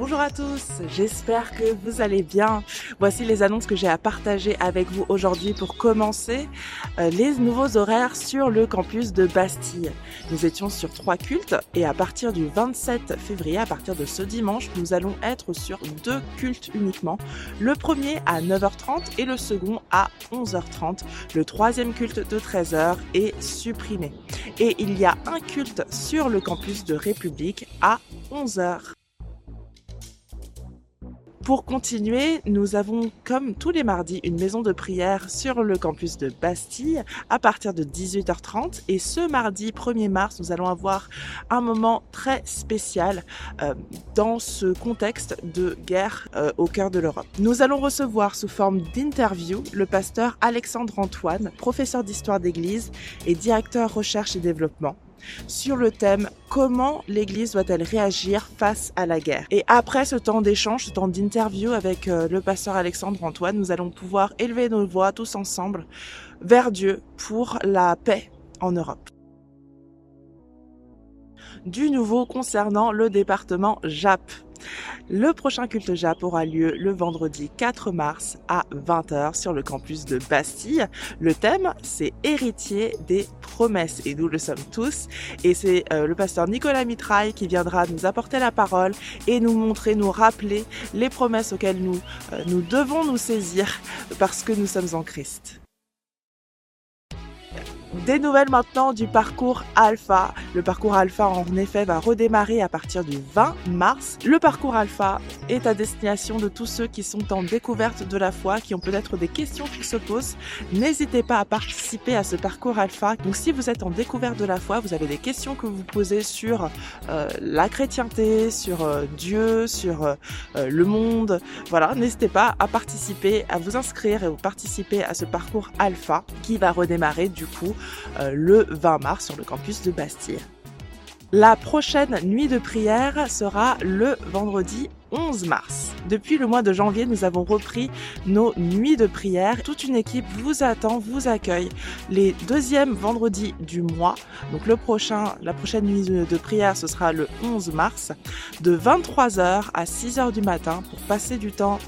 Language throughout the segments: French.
Bonjour à tous, j'espère que vous allez bien. Voici les annonces que j'ai à partager avec vous aujourd'hui pour commencer euh, les nouveaux horaires sur le campus de Bastille. Nous étions sur trois cultes et à partir du 27 février, à partir de ce dimanche, nous allons être sur deux cultes uniquement. Le premier à 9h30 et le second à 11h30. Le troisième culte de 13h est supprimé. Et il y a un culte sur le campus de République à 11h. Pour continuer, nous avons, comme tous les mardis, une maison de prière sur le campus de Bastille à partir de 18h30. Et ce mardi 1er mars, nous allons avoir un moment très spécial euh, dans ce contexte de guerre euh, au cœur de l'Europe. Nous allons recevoir sous forme d'interview le pasteur Alexandre Antoine, professeur d'histoire d'église et directeur recherche et développement sur le thème comment l'Église doit-elle réagir face à la guerre? Et après ce temps d'échange, ce temps d'interview avec euh, le pasteur Alexandre Antoine, nous allons pouvoir élever nos voix tous ensemble vers Dieu pour la paix en Europe. Du nouveau concernant le département JAP. Le prochain culte JAP aura lieu le vendredi 4 mars à 20h sur le campus de Bastille. Le thème, c'est héritier des promesses et nous le sommes tous. Et c'est euh, le pasteur Nicolas Mitraille qui viendra nous apporter la parole et nous montrer, nous rappeler les promesses auxquelles nous, euh, nous devons nous saisir parce que nous sommes en Christ. Des nouvelles maintenant du parcours Alpha. Le parcours Alpha en effet va redémarrer à partir du 20 mars. Le parcours Alpha est à destination de tous ceux qui sont en découverte de la foi, qui ont peut-être des questions qui se posent. N'hésitez pas à participer à ce parcours Alpha. Donc si vous êtes en découverte de la foi, vous avez des questions que vous posez sur euh, la chrétienté, sur euh, Dieu, sur euh, le monde. Voilà, n'hésitez pas à participer, à vous inscrire et à participer à ce parcours Alpha qui va redémarrer du coup le 20 mars sur le campus de Bastille. La prochaine nuit de prière sera le vendredi 11 mars. Depuis le mois de janvier, nous avons repris nos nuits de prière. Toute une équipe vous attend, vous accueille les deuxièmes vendredis du mois. Donc le prochain, la prochaine nuit de prière, ce sera le 11 mars, de 23h à 6h du matin pour passer du temps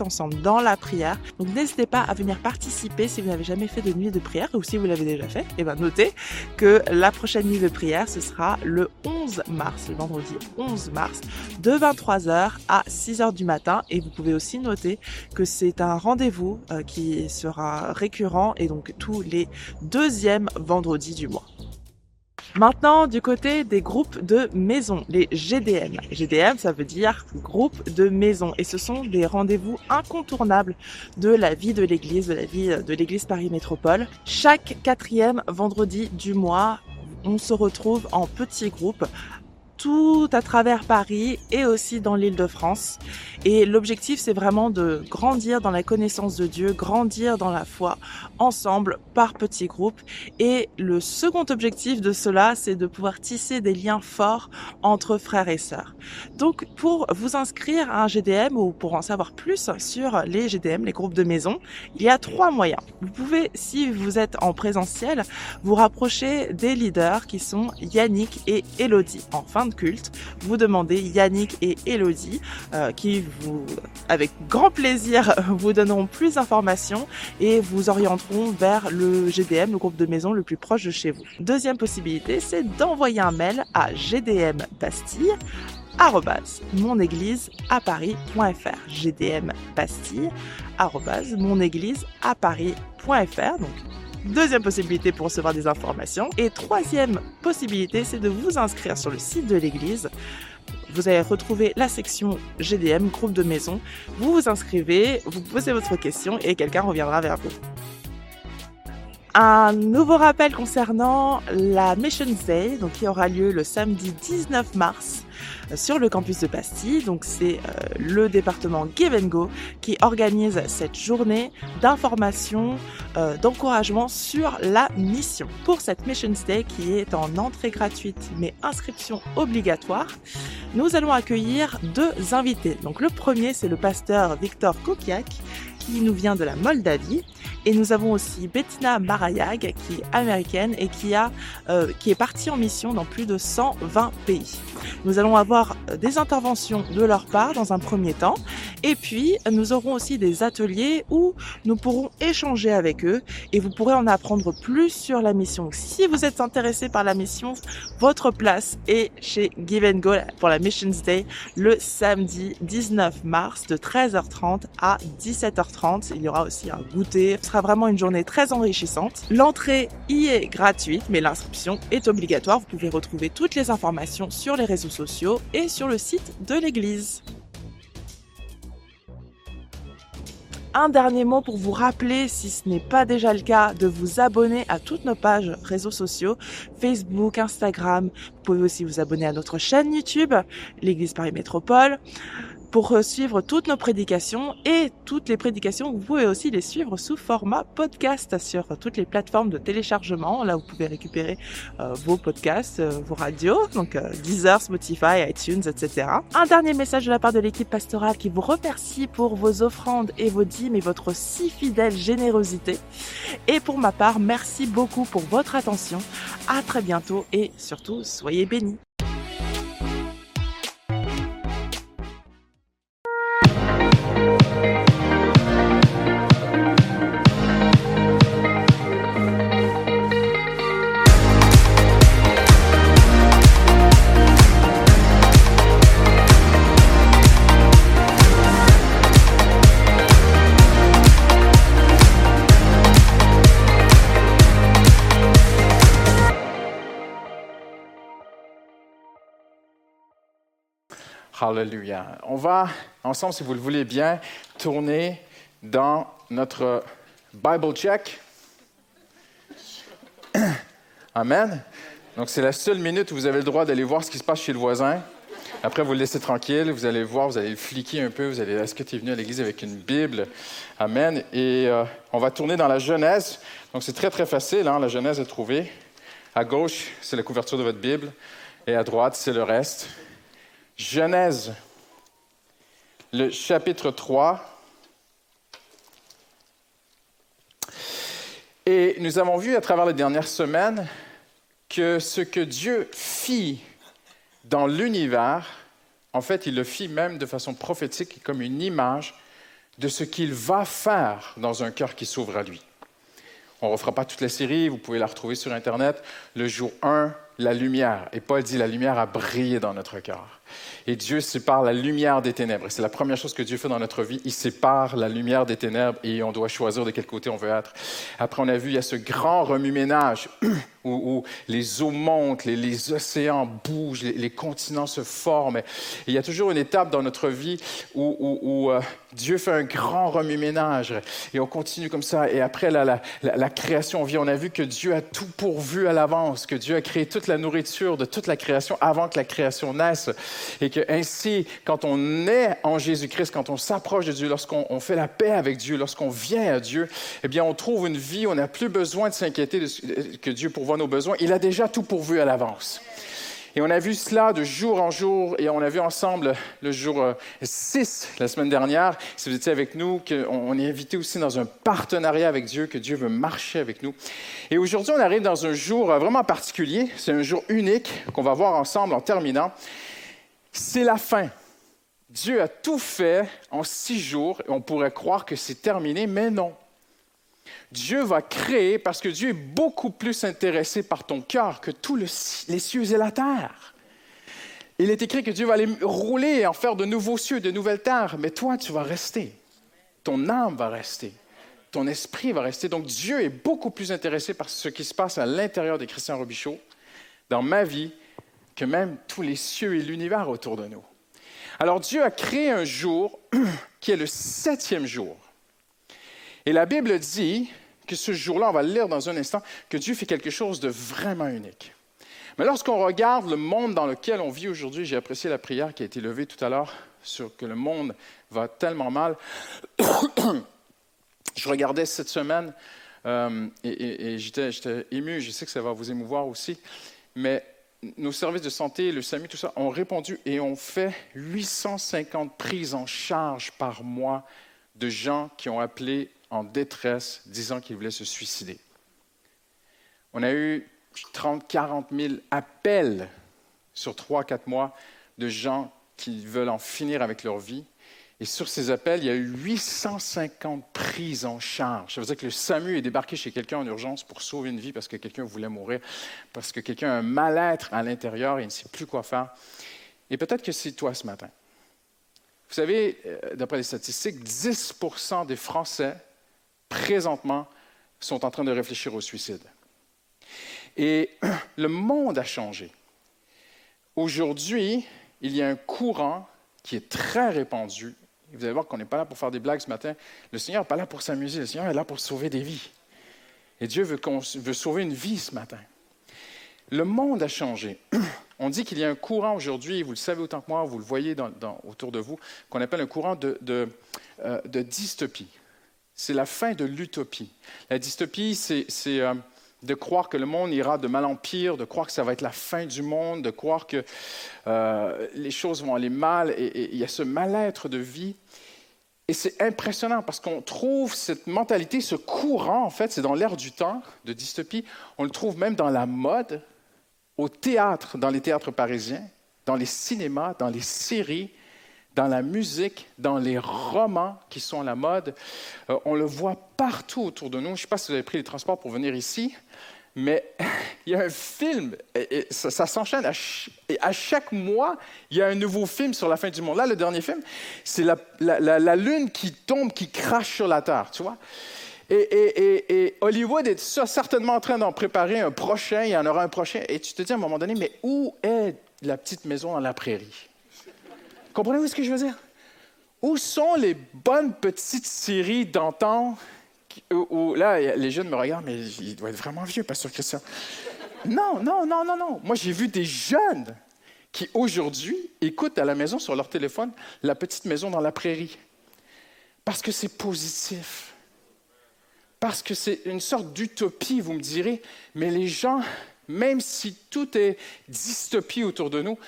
ensemble dans la prière. Donc n'hésitez pas à venir participer si vous n'avez jamais fait de nuit de prière ou si vous l'avez déjà fait. Et eh bien notez que la prochaine nuit de prière, ce sera le 11 mars, le vendredi 11 mars, de 23h à 6 heures du matin et vous pouvez aussi noter que c'est un rendez-vous euh, qui sera récurrent et donc tous les deuxièmes vendredis du mois. Maintenant, du côté des groupes de maisons, les GDM. GDM, ça veut dire groupe de maison. Et ce sont des rendez-vous incontournables de la vie de l'église, de la vie de l'église Paris Métropole. Chaque quatrième vendredi du mois, on se retrouve en petits groupes tout à travers Paris et aussi dans l'île de France. Et l'objectif, c'est vraiment de grandir dans la connaissance de Dieu, grandir dans la foi, ensemble, par petits groupes. Et le second objectif de cela, c'est de pouvoir tisser des liens forts entre frères et sœurs. Donc, pour vous inscrire à un GDM ou pour en savoir plus sur les GDM, les groupes de maison, il y a trois moyens. Vous pouvez, si vous êtes en présentiel, vous rapprocher des leaders qui sont Yannick et Elodie. En culte, vous demandez Yannick et Elodie euh, qui vous, avec grand plaisir, vous donneront plus d'informations et vous orienteront vers le GDM, le groupe de maison le plus proche de chez vous. Deuxième possibilité, c'est d'envoyer un mail à GDM Bastille monéglise à paris.fr gdm Bastille monéglise à paris.fr donc Deuxième possibilité pour recevoir des informations. Et troisième possibilité, c'est de vous inscrire sur le site de l'église. Vous allez retrouver la section GDM, groupe de maison. Vous vous inscrivez, vous posez votre question et quelqu'un reviendra vers vous. Un nouveau rappel concernant la Mission Day, qui aura lieu le samedi 19 mars sur le campus de Bastille. Donc c'est euh, le département Give Go qui organise cette journée d'information, euh, d'encouragement sur la mission. Pour cette Mission Day qui est en entrée gratuite mais inscription obligatoire, nous allons accueillir deux invités. Donc le premier, c'est le pasteur Victor Kokiak, qui nous vient de la Moldavie. Et nous avons aussi Bettina Marayag, qui est américaine et qui, a, euh, qui est partie en mission dans plus de 120 pays. Nous allons avoir euh, des interventions de leur part dans un premier temps. Et puis, nous aurons aussi des ateliers où nous pourrons échanger avec eux et vous pourrez en apprendre plus sur la mission. Si vous êtes intéressé par la mission, votre place est chez Give and Go pour la Missions Day le samedi 19 mars de 13h30 à 17h30. Il y aura aussi un goûter sera vraiment une journée très enrichissante. L'entrée y est gratuite, mais l'inscription est obligatoire. Vous pouvez retrouver toutes les informations sur les réseaux sociaux et sur le site de l'église. Un dernier mot pour vous rappeler, si ce n'est pas déjà le cas, de vous abonner à toutes nos pages réseaux sociaux, Facebook, Instagram. Vous pouvez aussi vous abonner à notre chaîne YouTube, l'Église Paris Métropole pour suivre toutes nos prédications et toutes les prédications, vous pouvez aussi les suivre sous format podcast sur toutes les plateformes de téléchargement. Là, vous pouvez récupérer euh, vos podcasts, euh, vos radios, donc euh, Deezer, Spotify, iTunes, etc. Un dernier message de la part de l'équipe pastorale qui vous remercie pour vos offrandes et vos dîmes et votre si fidèle générosité. Et pour ma part, merci beaucoup pour votre attention. À très bientôt et surtout, soyez bénis. Hallelujah. On va ensemble, si vous le voulez bien, tourner dans notre Bible check. Amen. Donc, c'est la seule minute où vous avez le droit d'aller voir ce qui se passe chez le voisin. Après, vous le laissez tranquille, vous allez voir, vous allez le fliquer un peu, vous allez, est-ce que tu es venu à l'église avec une Bible? Amen. Et euh, on va tourner dans la Genèse. Donc, c'est très, très facile, hein? la Genèse est trouvée. À gauche, c'est la couverture de votre Bible, et à droite, c'est le reste. Genèse, le chapitre 3. Et nous avons vu à travers les dernières semaines que ce que Dieu fit dans l'univers, en fait, il le fit même de façon prophétique comme une image de ce qu'il va faire dans un cœur qui s'ouvre à lui. On ne refera pas toute la série, vous pouvez la retrouver sur Internet. Le jour 1, la lumière. Et Paul dit, la lumière a brillé dans notre cœur. Et Dieu sépare la lumière des ténèbres. C'est la première chose que Dieu fait dans notre vie. Il sépare la lumière des ténèbres et on doit choisir de quel côté on veut être. Après, on a vu, il y a ce grand remue-ménage où, les eaux montent, les, océans bougent, les, continents se forment. Il y a toujours une étape dans notre vie où, euh, Dieu fait un grand remue-ménage et on continue comme ça. Et après la, création vient, on a vu que Dieu a tout pourvu à l'avance, que Dieu a créé toute la nourriture de toute la création avant que la création naisse. Et que ainsi, quand on est en Jésus-Christ, quand on s'approche de Dieu, lorsqu'on fait la paix avec Dieu, lorsqu'on vient à Dieu, eh bien, on trouve une vie où on n'a plus besoin de s'inquiéter que Dieu pourvoit nos besoins. Il a déjà tout pourvu à l'avance. Et on a vu cela de jour en jour, et on a vu ensemble le jour 6 euh, la semaine dernière. Si vous étiez avec nous, on est invité aussi dans un partenariat avec Dieu, que Dieu veut marcher avec nous. Et aujourd'hui, on arrive dans un jour euh, vraiment particulier. C'est un jour unique qu'on va voir ensemble en terminant. C'est la fin. Dieu a tout fait en six jours, et on pourrait croire que c'est terminé, mais non. Dieu va créer parce que Dieu est beaucoup plus intéressé par ton cœur que tous les cieux et la terre. Il est écrit que Dieu va aller rouler et en faire de nouveaux cieux, de nouvelles terres, mais toi, tu vas rester. Ton âme va rester. Ton esprit va rester. Donc Dieu est beaucoup plus intéressé par ce qui se passe à l'intérieur des chrétiens Robichaud, dans ma vie, que même tous les cieux et l'univers autour de nous. Alors Dieu a créé un jour qui est le septième jour. Et la Bible dit que ce jour-là, on va le lire dans un instant, que Dieu fait quelque chose de vraiment unique. Mais lorsqu'on regarde le monde dans lequel on vit aujourd'hui, j'ai apprécié la prière qui a été levée tout à l'heure sur que le monde va tellement mal. je regardais cette semaine euh, et, j'étais ému, je sais que ça va vous émouvoir aussi, mais nos services de santé, le SAMU, tout ça, ont répondu et ont fait 850 prises en charge par mois de gens qui ont appelé en détresse disant qu'ils voulaient se suicider. On a eu 30, 40 000 appels sur 3-4 mois de gens qui veulent en finir avec leur vie. Et sur ces appels, il y a eu 850 prises en charge. Ça veut dire que le SAMU est débarqué chez quelqu'un en urgence pour sauver une vie parce que quelqu'un voulait mourir, parce que quelqu'un a un mal-être à l'intérieur et ne sait plus quoi faire. Et peut-être que c'est toi ce matin. Vous savez, euh, d'après les statistiques, 10 des Français, présentement, sont en train de réfléchir au suicide. Et le monde a changé. Aujourd'hui, il y a un courant qui est très répandu. vous allez voir qu'on n'est pas là pour faire des blagues ce matin. Le Seigneur n'est pas là pour s'amuser. Le Seigneur est là pour sauver des vies. Et Dieu veut, sauver une vie ce matin. Le monde a changé. On dit qu'il y a un courant aujourd'hui, vous le savez autant que moi, vous le voyez autour de vous, qu'on appelle un courant de, de euh, dystopie. C'est la fin de l'utopie. La dystopie, c'est euh, de croire que le monde ira de mal en pire, de croire que ça va être la fin du monde, de croire que euh, les choses vont aller mal, et, il y a ce mal-être de vie. Et c'est impressionnant parce qu'on trouve cette mentalité, ce courant, en fait, c'est dans l'ère du temps de dystopie, on le trouve même dans la mode, au théâtre, dans les théâtres parisiens, dans les cinémas, dans les séries, dans la musique, dans les romans qui sont à la mode. Euh, on le voit partout autour de nous. Je ne sais pas si vous avez pris les transports pour venir ici, mais il y a un film, et, ça, s'enchaîne. À, chaque mois, il y a un nouveau film sur la fin du monde. Là, le dernier film, c'est la, lune qui tombe, qui crache sur la Terre, tu vois. Et, Hollywood est certainement en train d'en préparer un prochain, il y en aura un prochain. Et tu te dis à un moment donné, mais où est la petite maison dans la prairie? Comprenez-vous ce que je veux dire? Où sont les bonnes petites séries d'antan là, les jeunes me regardent, mais il doit être vraiment vieux, Pasteur Christian. Non, non, non, non, non. Moi, j'ai vu des jeunes qui, aujourd'hui, écoutent à la maison sur leur téléphone la petite maison dans la prairie. Parce que c'est positif. Parce que c'est une sorte d'utopie, vous me direz. Mais les gens, même si tout est dystopie autour de nous,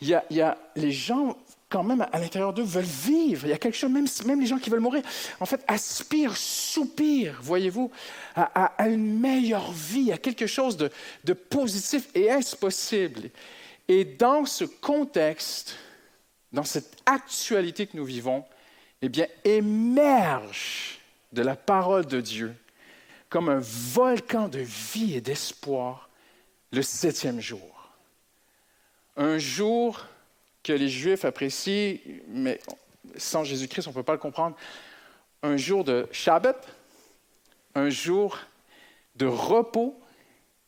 il y a, y a, les gens quand même, à l'intérieur d'eux, veulent vivre. Il y a quelque chose, même, les gens qui veulent mourir, en fait, aspirent, soupirent, voyez-vous, à, une meilleure vie, à quelque chose de, de positif. Et est-ce possible? Et dans ce contexte, dans cette actualité que nous vivons, eh bien, émerge de la parole de Dieu comme un volcan de vie et d'espoir le septième jour. Un jour que les Juifs apprécient, mais sans Jésus-Christ, on ne peut pas le comprendre. Un jour de Shabbat, un jour de repos,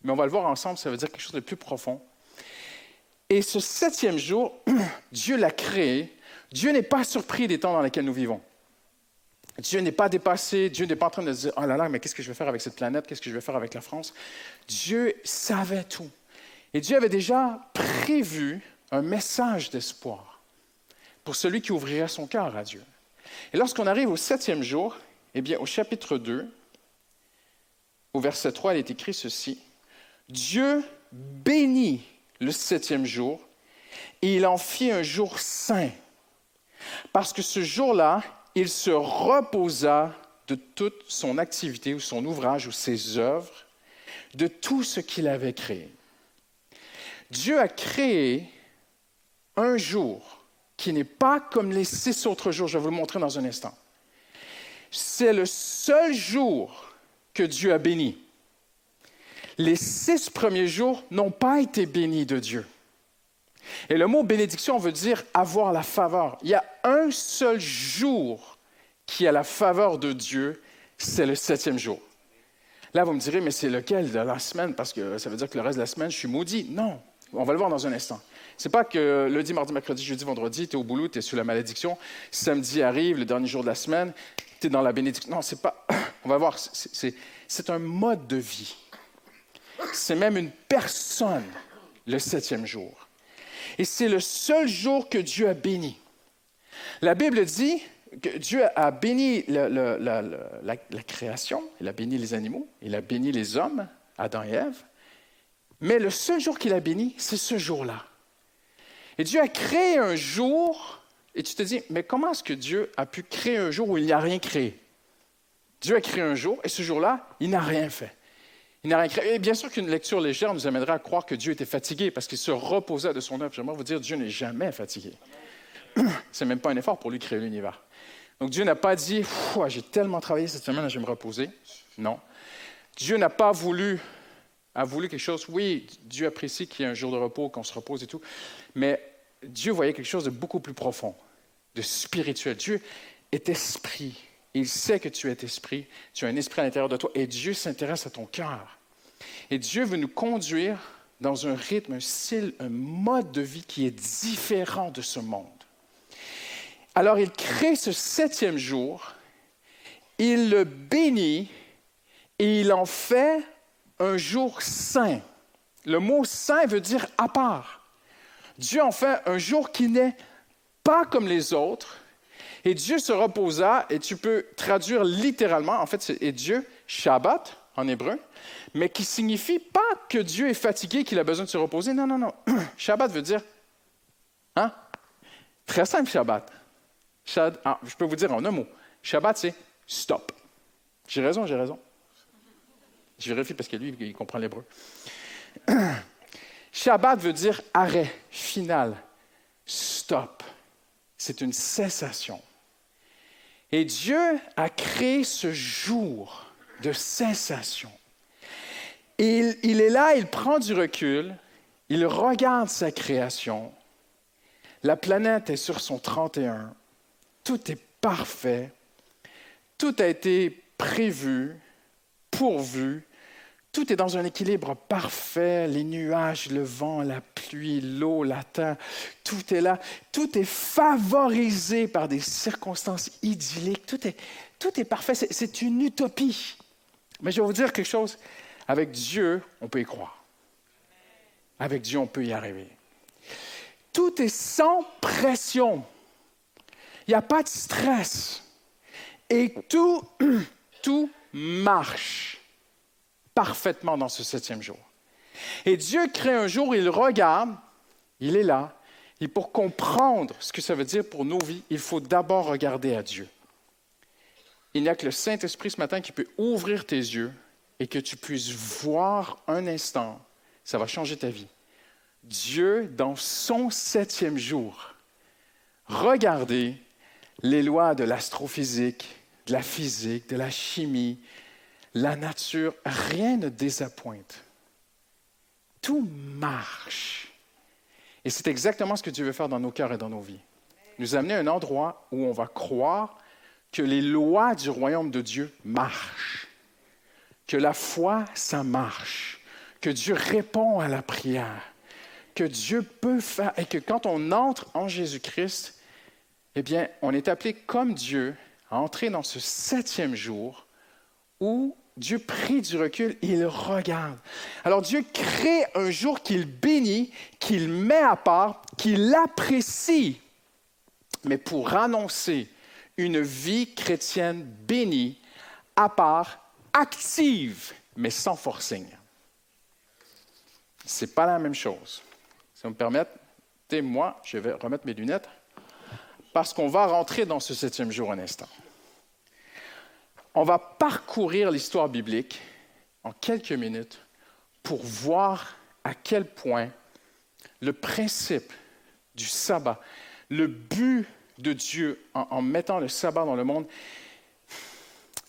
mais on va le voir ensemble, ça veut dire quelque chose de plus profond. Et ce septième jour, Dieu l'a créé. Dieu n'est pas surpris des temps dans lesquels nous vivons. Dieu n'est pas dépassé, Dieu n'est pas en train de se dire, oh là là, mais qu'est-ce que je vais faire avec cette planète, qu'est-ce que je vais faire avec la France. Dieu savait tout. Et Dieu avait déjà prévu un message d'espoir pour celui qui ouvrirait son cœur à Dieu. Et lorsqu'on arrive au septième jour, eh bien, au chapitre 2, au verset 3, il est écrit ceci. Dieu bénit le septième jour et il en fit un jour saint. Parce que ce jour-là, il se reposa de toute son activité ou son ouvrage ou ses œuvres, de tout ce qu'il avait créé. Dieu a créé un jour qui n'est pas comme les six autres jours. Je vais vous le montrer dans un instant. C'est le seul jour que Dieu a béni. Les six premiers jours n'ont pas été bénis de Dieu. Et le mot bénédiction veut dire avoir la faveur. Il y a un seul jour qui a la faveur de Dieu, c'est le septième jour. Là, vous me direz, mais c'est lequel de la semaine? Parce que ça veut dire que le reste de la semaine, je suis maudit. Non, on va le voir dans un instant. C'est pas que lundi, mardi, mercredi, jeudi, vendredi, tu es au boulot, tu es sous la malédiction. Samedi arrive, le dernier jour de la semaine, tu es dans la bénédiction. Non, c'est pas. On va voir, c'est un mode de vie. C'est même une personne, le septième jour. Et c'est le seul jour que Dieu a béni. La Bible dit que Dieu a béni la, la, création, il a béni les animaux, il a béni les hommes, Adam et Ève, Mais le seul jour qu'il a béni, c'est ce jour-là. Et Dieu a créé un jour, et tu te dis, mais comment est-ce que Dieu a pu créer un jour où il n'y a rien créé? Dieu a créé un jour, et ce jour-là, il n'a rien fait. Il n'a rien créé. Et bien sûr qu'une lecture légère nous amènerait à croire que Dieu était fatigué parce qu'il se reposait de son œuvre. J'aimerais vous dire, Dieu n'est jamais fatigué. C'est même pas un effort pour lui créer l'univers. Donc Dieu n'a pas dit, j'ai tellement travaillé cette semaine, je vais me reposer. Non. Dieu n'a pas voulu, a voulu quelque chose. Oui, Dieu apprécie qu'il y ait un jour de repos, qu'on se repose et tout. Mais Dieu voyait quelque chose de beaucoup plus profond, de spirituel. Dieu est esprit. Il sait que tu es esprit, tu as un esprit à l'intérieur de toi, et Dieu s'intéresse à ton cœur. Et Dieu veut nous conduire dans un rythme, un style, un mode de vie qui est différent de ce monde. Alors il crée ce septième jour, il le bénit et il en fait un jour saint. Le mot saint veut dire à part. Dieu en fait un jour qui n'est pas comme les autres. Et Dieu se reposa, et tu peux traduire littéralement, en fait, c'est Dieu, Shabbat en hébreu, mais qui signifie pas que Dieu est fatigué, qu'il a besoin de se reposer. Non, non, non. Shabbat veut dire, hein? Très simple, Shabbat. Ah, je peux vous dire en un mot. Shabbat, c'est stop. J'ai raison, j'ai raison. Je vérifie parce que lui, il comprend l'hébreu. Shabbat veut dire arrêt, final, stop. C'est une cessation. Et Dieu a créé ce jour de cessation. il, il est là, il prend du recul, il regarde sa création. La planète est sur son 31. Tout est parfait. Tout a été prévu, pourvu, tout est dans un équilibre parfait, les nuages, le vent, la pluie, l'eau, la terre, tout est là. Tout est favorisé par des circonstances idylliques. Tout est, tout est parfait. C'est une utopie. Mais je vais vous dire quelque chose. Avec Dieu, on peut y croire. Avec Dieu, on peut y arriver. Tout est sans pression. Il n'y a pas de stress. Et tout, tout marche parfaitement dans ce septième jour. Et Dieu crée un jour, il regarde, il est là, et pour comprendre ce que ça veut dire pour nos vies, il faut d'abord regarder à Dieu. Il n'y a que le Saint-Esprit ce matin qui peut ouvrir tes yeux et que tu puisses voir un instant, ça va changer ta vie. Dieu, dans son septième jour, regardez les lois de l'astrophysique, de la physique, de la chimie, la nature, rien ne désappointe. Tout marche. Et c'est exactement ce que Dieu veut faire dans nos cœurs et dans nos vies. Nous amener à un endroit où on va croire que les lois du royaume de Dieu marchent, que la foi, ça marche, que Dieu répond à la prière, que Dieu peut faire, et que quand on entre en Jésus-Christ, eh bien, on est appelé comme Dieu à entrer dans ce septième jour où Dieu prit du recul il regarde. Alors Dieu crée un jour qu'il bénit, qu'il met à part, qu'il apprécie, mais pour annoncer une vie chrétienne bénie, à part, active, mais sans forcing. Ce n'est pas la même chose. Si vous me permettez, moi, je vais remettre mes lunettes parce qu'on va rentrer dans ce septième jour un instant on va parcourir l'histoire biblique en quelques minutes pour voir à quel point le principe du sabbat, le but de Dieu en, mettant le sabbat dans le monde,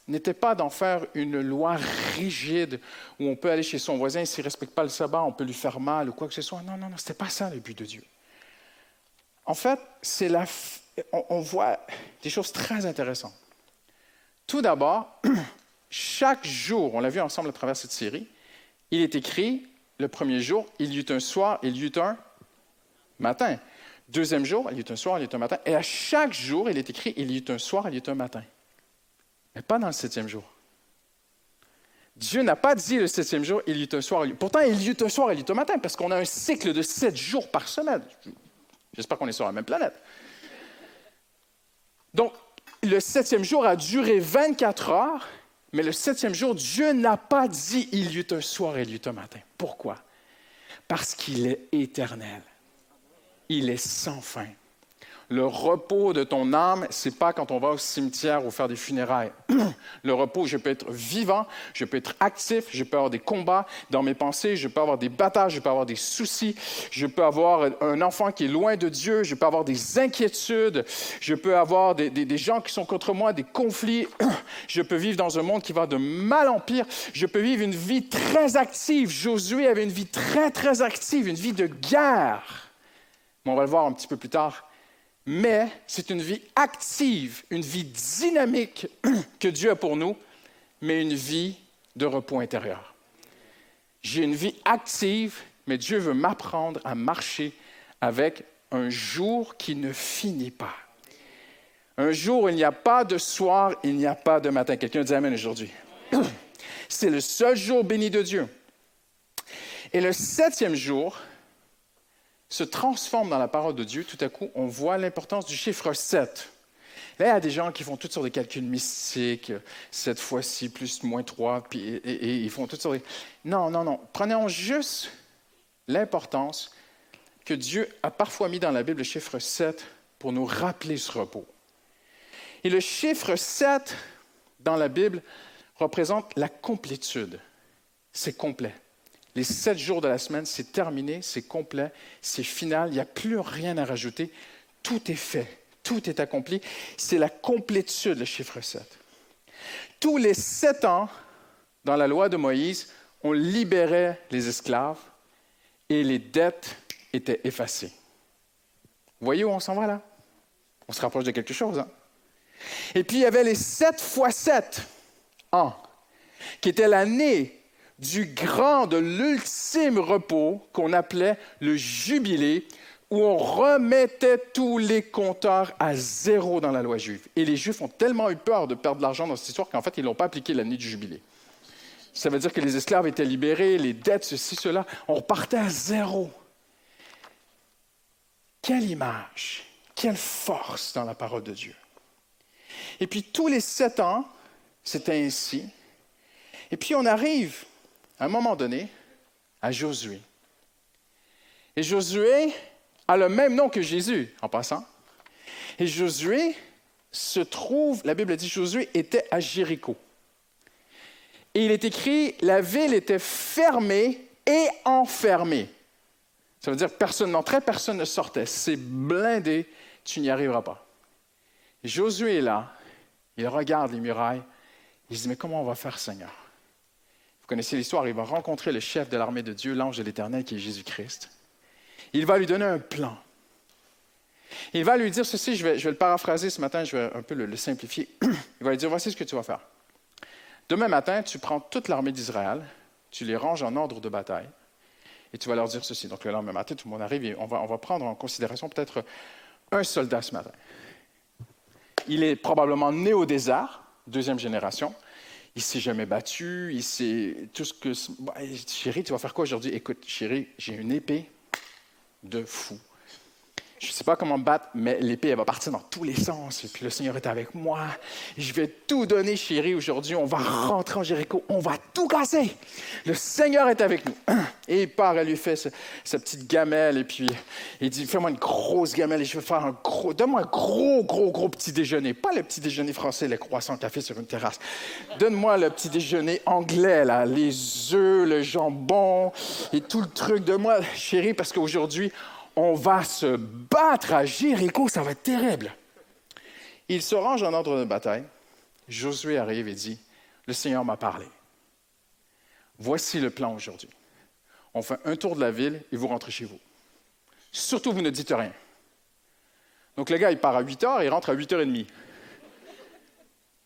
n'était pas d'en faire une loi rigide où on peut aller chez son voisin, s'il ne respecte pas le sabbat, on peut lui faire mal ou quoi que ce soit. Non, non, non, ce n'était pas ça le but de Dieu. En fait, c'est la, on voit des choses très intéressantes. Tout d'abord, chaque jour, on l'a vu ensemble à travers cette série, il est écrit le premier jour, il y eut un soir, il y eut un matin. Deuxième jour, il y eut un soir, il y eut un matin. Et à chaque jour, il est écrit, il y eut un soir, il y eut un matin. Mais pas dans le septième jour. Dieu n'a pas dit le septième jour, il y eut un soir. Pourtant, il y eut un soir, il y eut un matin, parce qu'on a un cycle de sept jours par semaine. J'espère qu'on est sur la même planète. Donc, le septième jour a duré 24 heures, mais le septième jour, Dieu n'a pas dit il y eut un soir et il y eut un matin. Pourquoi? Parce qu'il est éternel. Il est sans fin. Le repos de ton âme, c'est pas quand on va au cimetière ou faire des funérailles. Le repos, je peux être vivant, je peux être actif, je peux avoir des combats dans mes pensées, je peux avoir des batailles, je peux avoir des soucis, je peux avoir un enfant qui est loin de Dieu, je peux avoir des inquiétudes, je peux avoir des, des gens qui sont contre moi, des conflits, je peux vivre dans un monde qui va de mal en pire, je peux vivre une vie très active. Josué avait une vie très, très active, une vie de guerre. Mais on va le voir un petit peu plus tard mais c'est une vie active, une vie dynamique que Dieu a pour nous, mais une vie de repos intérieur. J'ai une vie active, mais Dieu veut m'apprendre à marcher avec un jour qui ne finit pas. Un jour il n'y a pas de soir, il n'y a pas de matin. Quelqu'un dit Amen aujourd'hui. C'est le seul jour béni de Dieu. Et le septième jour, se transforme dans la parole de Dieu, tout à coup, on voit l'importance du chiffre 7. Là, il y a des gens qui font toutes sortes de calculs mystiques, cette fois-ci, plus, moins 3, puis, et, ils font toutes sortes de... Non, non, non. Prenons juste l'importance que Dieu a parfois mis dans la Bible le chiffre 7 pour nous rappeler ce repos. Et le chiffre 7 dans la Bible représente la complétude. C'est complet. Les sept jours de la semaine, c'est terminé, c'est complet, c'est final, il n'y a plus rien à rajouter. Tout est fait, tout est accompli. C'est la complétude, le chiffre 7. Tous les sept ans, dans la loi de Moïse, on libérait les esclaves et les dettes étaient effacées. Vous voyez où on s'en va là? On se rapproche de quelque chose. Hein? Et puis il y avait les sept fois sept ans, qui était l'année du grand, de l'ultime repos qu'on appelait le jubilé, où on remettait tous les compteurs à zéro dans la loi juive. Et les Juifs ont tellement eu peur de perdre de l'argent dans cette histoire qu'en fait, ils n'ont pas appliqué l'année du jubilé. Ça veut dire que les esclaves étaient libérés, les dettes, ceci, cela. On repartait à zéro. Quelle image, quelle force dans la parole de Dieu. Et puis tous les sept ans, c'était ainsi. Et puis on arrive à un moment donné, à Josué. Et Josué a le même nom que Jésus, en passant. Et Josué se trouve, la Bible dit, Josué était à Jéricho. Et il est écrit, la ville était fermée et enfermée. Ça veut dire personne n'entrait, personne ne sortait. C'est blindé, tu n'y arriveras pas. Josué est là, il regarde les murailles, il se dit, mais comment on va faire, Seigneur? Vous connaissez l'histoire, il va rencontrer le chef de l'armée de Dieu, l'ange de l'Éternel, qui est Jésus-Christ. Il va lui donner un plan. Il va lui dire ceci, je vais, le paraphraser ce matin, je vais un peu le, simplifier. Il va lui dire, voici ce que tu vas faire. Demain matin, tu prends toute l'armée d'Israël, tu les ranges en ordre de bataille, et tu vas leur dire ceci. Donc le lendemain matin, tout le monde arrive et on va, on va prendre en considération peut-être un soldat ce matin. Il est probablement né au désert, deuxième génération il s'est jamais battu, il sait tout ce que... Chérie, tu vas faire quoi aujourd'hui? Écoute, chérie, j'ai une épée de fou. Je ne sais pas comment me battre, mais l'épée, elle va partir dans tous les sens. Et puis le Seigneur est avec moi. Je vais tout donner, chérie. Aujourd'hui, on va rentrer en Jéricho. On va tout casser. Le Seigneur est avec nous. Et il part, elle lui fait sa petite gamelle. Et puis, il dit Fais-moi une grosse gamelle et je vais faire un gros. Donne-moi un gros, gros, gros petit déjeuner. Pas le petit déjeuner français, les croissants café sur une terrasse. Donne-moi le petit déjeuner anglais, là. Les œufs, le jambon et tout le truc. Donne-moi, chérie, parce qu'aujourd'hui, on va se battre à Jéricho, ça va être terrible. Il se range en ordre de bataille. Josué arrive et dit, le Seigneur m'a parlé. Voici le plan aujourd'hui. On fait un tour de la ville et vous rentrez chez vous. Surtout, vous ne dites rien. Donc le gars, il part à 8 heures et il rentre à 8 h 30.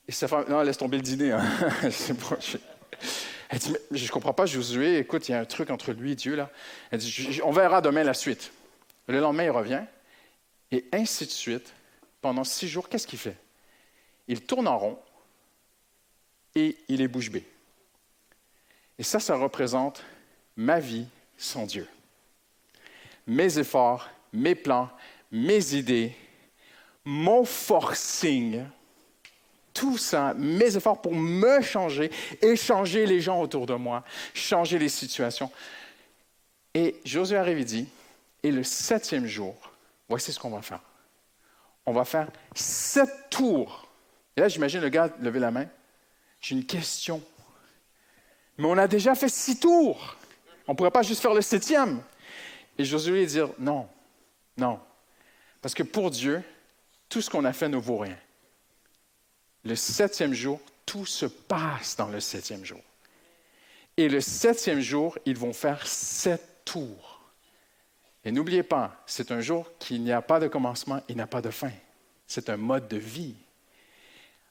Et sa femme, non, laisse tomber le dîner. Hein. Elle dit, mais je ne comprends pas, Josué, écoute, il y a un truc entre lui et Dieu là. Elle dit, on verra demain la suite. Le lendemain, il revient. Et ainsi de suite. Pendant six jours, qu'est-ce qu'il fait? Il tourne en rond et il est bouche bée. Et ça, ça représente ma vie sans Dieu. Mes efforts, mes plans, mes idées, mon forcing, tout ça, mes efforts pour me changer et changer les gens autour de moi, changer les situations. Et Josué arrive et le septième jour, voici ce qu'on va faire. On va faire sept tours. Et là, j'imagine le gars lever la main. J'ai une question. Mais on a déjà fait six tours. On ne pourrait pas juste faire le septième. Et Josué dire, non, non. Parce que pour Dieu, tout ce qu'on a fait ne vaut rien. Le septième jour, tout se passe dans le septième jour. Et le septième jour, ils vont faire sept tours. Et n'oubliez pas, c'est un jour qui n'y a pas de commencement, il n'y a pas de fin. C'est un mode de vie.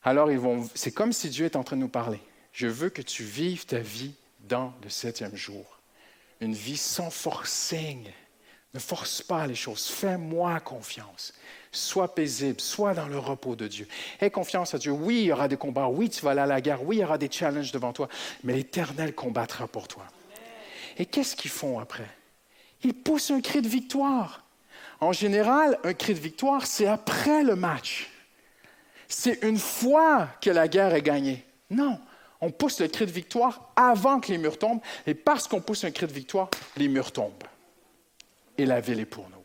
Alors, c'est comme si Dieu est en train de nous parler. Je veux que tu vives ta vie dans le septième jour. Une vie sans forcing. Ne force pas les choses. Fais-moi confiance. Sois paisible, sois dans le repos de Dieu. Aie confiance à Dieu. Oui, il y aura des combats. Oui, tu vas aller à la guerre. Oui, il y aura des challenges devant toi. Mais l'Éternel combattra pour toi. Et qu'est-ce qu'ils font après? Ils poussent un cri de victoire. En général, un cri de victoire, c'est après le match. C'est une fois que la guerre est gagnée. Non, on pousse le cri de victoire avant que les murs tombent. Et parce qu'on pousse un cri de victoire, les murs tombent. Et la ville est pour nous.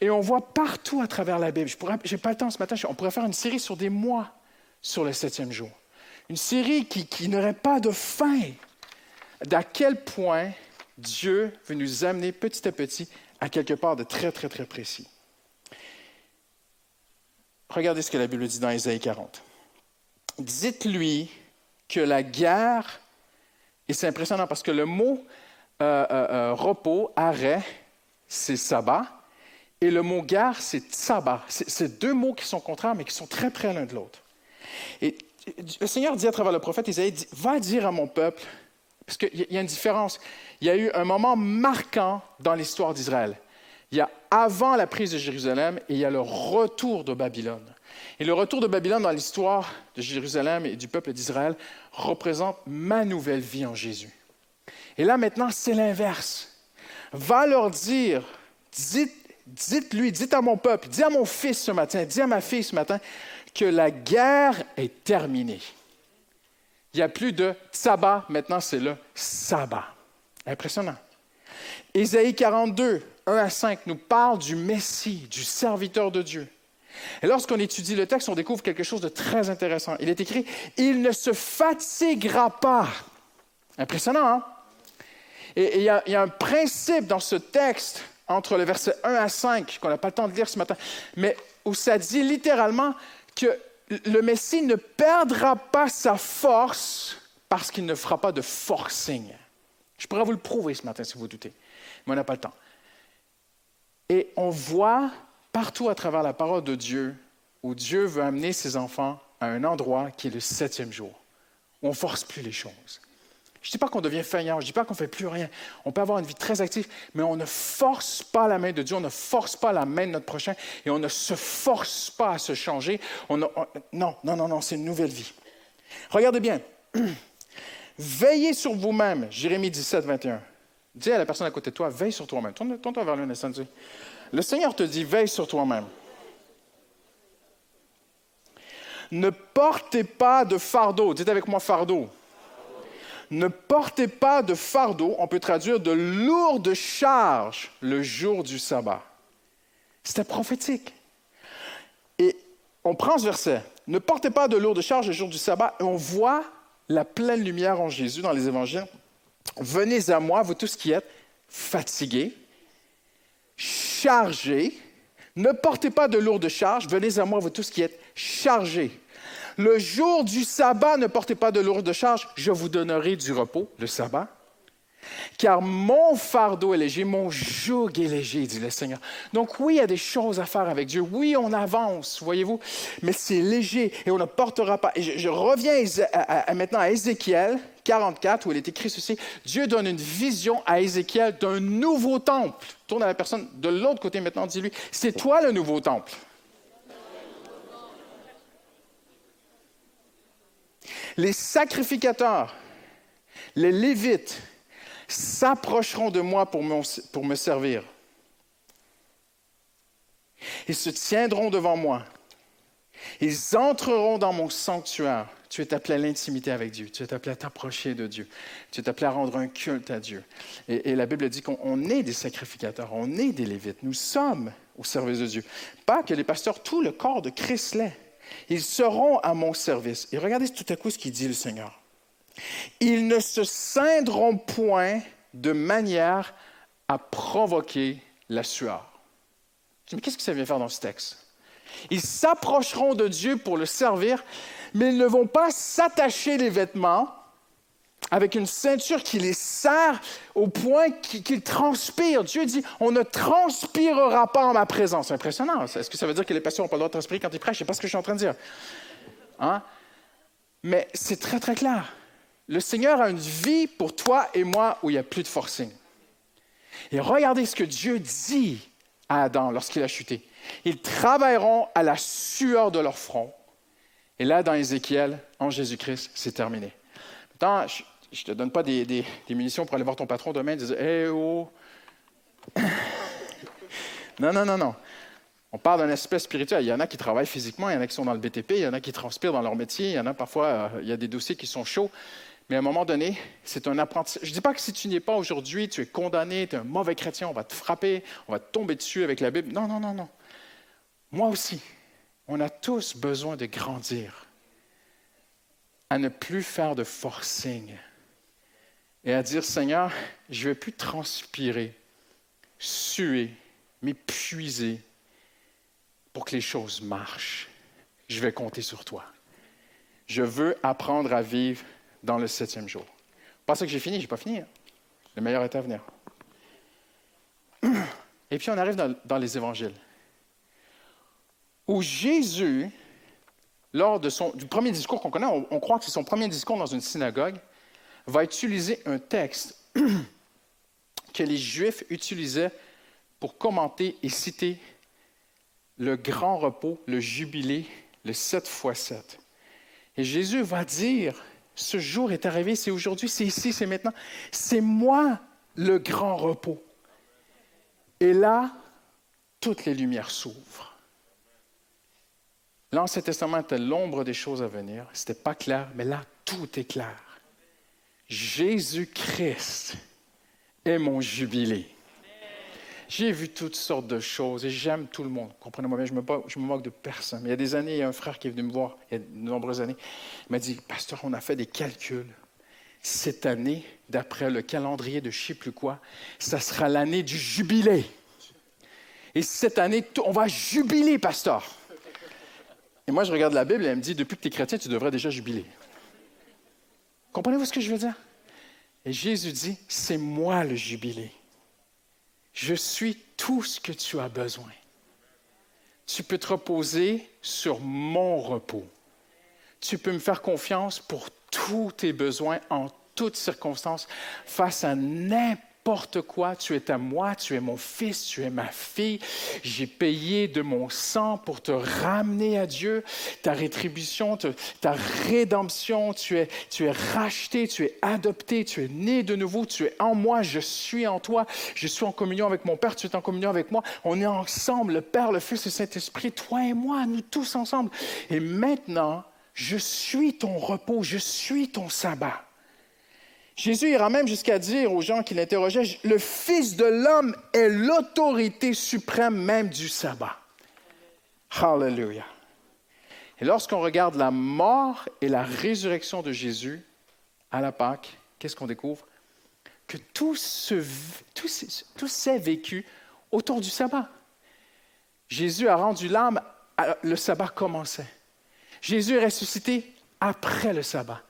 Et on voit partout à travers la Bible. Je n'ai pas le temps ce matin, on pourrait faire une série sur des mois sur le septième jour. Une série qui, qui n'aurait pas de fin. D'à quel point Dieu veut nous amener petit à petit à quelque part de très, très, très précis. Regardez ce que la Bible dit dans Isaïe 40. Dites-lui que la guerre, et c'est impressionnant parce que le mot euh, euh, euh, repos, arrêt, c'est sabbat, et le mot gare, c'est sabbat. C'est deux mots qui sont contraires, mais qui sont très près l'un de l'autre. Et le Seigneur dit à travers le prophète Isaïe, va dire à mon peuple, parce qu'il y a une différence. Il y a eu un moment marquant dans l'histoire d'Israël. Il y a avant la prise de Jérusalem et il y a le retour de Babylone. Et le retour de Babylone dans l'histoire de Jérusalem et du peuple d'Israël représente ma nouvelle vie en Jésus. Et là maintenant, c'est l'inverse. Va leur dire, dites dites-lui, dites à mon peuple, dis à mon fils ce matin, dis à ma fille ce matin, que la guerre est terminée. Il n'y a plus de sabbat, maintenant c'est le sabbat. Impressionnant. Ésaïe 42, 1 à 5 nous parle du Messie, du serviteur de Dieu. Et lorsqu'on étudie le texte, on découvre quelque chose de très intéressant. Il est écrit, il ne se fatiguera pas. Impressionnant, hein? Et il y, a un principe dans ce texte entre le verset 1 à 5, qu'on n'a pas le temps de lire ce matin, mais où ça dit littéralement que le Messie ne perdra pas sa force parce qu'il ne fera pas de forcing. Je pourrais vous le prouver ce matin si vous doutez, mais on n'a pas le temps. Et on voit partout à travers la parole de Dieu où Dieu veut amener ses enfants à un endroit qui est le septième jour, où on force plus les choses. Je ne dis pas qu'on devient faillant, je ne dis pas qu'on ne fait plus rien. On peut avoir une vie très active, mais on ne force pas la main de Dieu, on ne force pas la main de notre prochain et on ne se force pas à se changer. non, non, non, non, c'est une nouvelle vie. Regardez bien. Veillez sur vous-même, Jérémie 17, 21. Dis à la personne à côté de toi, veille sur toi-même. Tourne-toi vers lui un. Le Seigneur te dit, veille sur toi-même. Ne portez pas de fardeau. Dites avec moi fardeau ne portez pas de fardeau, on peut traduire de lourdes charges le jour du sabbat. C'était prophétique. Et on prend ce verset, ne portez pas de lourdes charges le jour du sabbat, et on voit la pleine lumière en Jésus dans les évangiles. Venez à moi, vous tous qui êtes fatigués, chargés, ne portez pas de lourdes charges, venez à moi, vous tous qui êtes chargés le jour du sabbat, ne portez pas de lourde charge, je vous donnerai du repos, le sabbat. Car mon fardeau est léger, mon joug est léger, dit le Seigneur. Donc oui, il y a des choses à faire avec Dieu. Oui, on avance, voyez-vous, mais c'est léger et on ne portera pas. Et je, reviens maintenant à Ézéchiel 44, où il est écrit ceci. Dieu donne une vision à Ézéchiel d'un nouveau temple. Tourne à la personne de l'autre côté maintenant, dis-lui, c'est toi le nouveau temple. Les sacrificateurs, les Lévites, s'approcheront de moi pour me, servir. Ils se tiendront devant moi. Ils entreront dans mon sanctuaire. Tu es appelé à l'intimité avec Dieu. Tu es appelé à t'approcher de Dieu. Tu es appelé à rendre un culte à Dieu. Et, la Bible dit qu'on est des sacrificateurs, on est des Lévites. Nous sommes au service de Dieu. Pas que les pasteurs, tout le corps de Christ l'est. Ils seront à mon service. Et regardez tout à coup ce qu'il dit le Seigneur. Ils ne se scindront point de manière à provoquer la sueur. Mais qu'est-ce que ça vient faire dans ce texte? Ils s'approcheront de Dieu pour le servir, mais ils ne vont pas s'attacher les vêtements avec une ceinture qui les serre au point qu'ils transpirent. Dieu dit, on ne transpirera pas en ma présence. Impressionnant. Est-ce que ça veut dire que les pasteurs n'ont pas le droit de transpirer quand ils prêchent? Je ne sais pas ce que je suis en train de dire. Hein? Mais c'est très, très clair. Le Seigneur a une vie pour toi et moi où il n'y a plus de forcing. Et regardez ce que Dieu dit à Adam lorsqu'il a chuté. Ils travailleront à la sueur de leur front. Et là, dans Ézéchiel, en Jésus-Christ, c'est terminé. Maintenant, ne te donne pas des, munitions pour aller voir ton patron demain et dire Eh oh Non, non, non, non. On parle d'un aspect spirituel. Il y en a qui travaillent physiquement, il y en a qui sont dans le BTP, il y en a qui transpirent dans leur métier, il y en a parfois, euh, il y a des dossiers qui sont chauds. Mais à un moment donné, c'est un apprentissage. Je ne dis pas que si tu n'y es pas aujourd'hui, tu es condamné, tu es un mauvais chrétien, on va te frapper, on va te tomber dessus avec la Bible. Non, non, non, non. Moi aussi, on a tous besoin de grandir, à ne plus faire de forcing et à dire, Seigneur, je ne vais plus transpirer, suer, m'épuiser pour que les choses marchent. Je vais compter sur toi. Je veux apprendre à vivre dans le septième jour. Ça que j'ai fini, je n'ai pas fini. Hein. Le meilleur est à venir. Et puis on arrive dans les évangiles où Jésus, lors de son, du premier discours qu'on connaît, on, croit que c'est son premier discours dans une synagogue, va utiliser un texte que les Juifs utilisaient pour commenter et citer le grand repos, le jubilé, le 7 fois 7. Et Jésus va dire, ce jour est arrivé, c'est aujourd'hui, c'est ici, c'est maintenant. C'est moi le grand repos. Et là, toutes les lumières s'ouvrent. L'Ancien Testament était l'ombre des choses à venir. Ce n'était pas clair, mais là, tout est clair. Jésus-Christ est mon jubilé. J'ai vu toutes sortes de choses et j'aime tout le monde. Comprenez-moi bien, je me, me, moque de personne. il y a des années, il y a un frère qui est venu me voir, il y a de nombreuses années. Il m'a dit Pasteur, on a fait des calculs. Cette année, d'après le calendrier de je ne sais plus quoi, ça sera l'année du jubilé. Et cette année, on va jubiler, pasteur. Et moi, je regarde la Bible et elle me dit, depuis que tu es chrétien, tu devrais déjà jubiler. Comprenez-vous ce que je veux dire? Et Jésus dit, c'est moi le jubilé. Je suis tout ce que tu as besoin. Tu peux te reposer sur mon repos. Tu peux me faire confiance pour tous tes besoins en toutes circonstances, face à n'importe n'importe quoi. Tu es à moi, tu es mon fils, tu es ma fille. J'ai payé de mon sang pour te ramener à Dieu. Ta rétribution, ta rédemption, tu es, tu es racheté, tu es adopté, tu es né de nouveau, tu es en moi, je suis en toi. Je suis en communion avec mon Père, tu es en communion avec moi. On est ensemble, le Père, le Fils, le Saint-Esprit, toi et moi, nous tous ensemble. Et maintenant, je suis ton repos, je suis ton sabbat. Jésus ira même jusqu'à dire aux gens qui l'interrogeaient, le Fils de l'homme est l'autorité suprême même du sabbat. Hallelujah. Et lorsqu'on regarde la mort et la résurrection de Jésus à la Pâque, qu'est-ce qu'on découvre? Que tout, s'est vécu autour du sabbat. Jésus a rendu l'âme, le sabbat commençait. Jésus est ressuscité après le sabbat.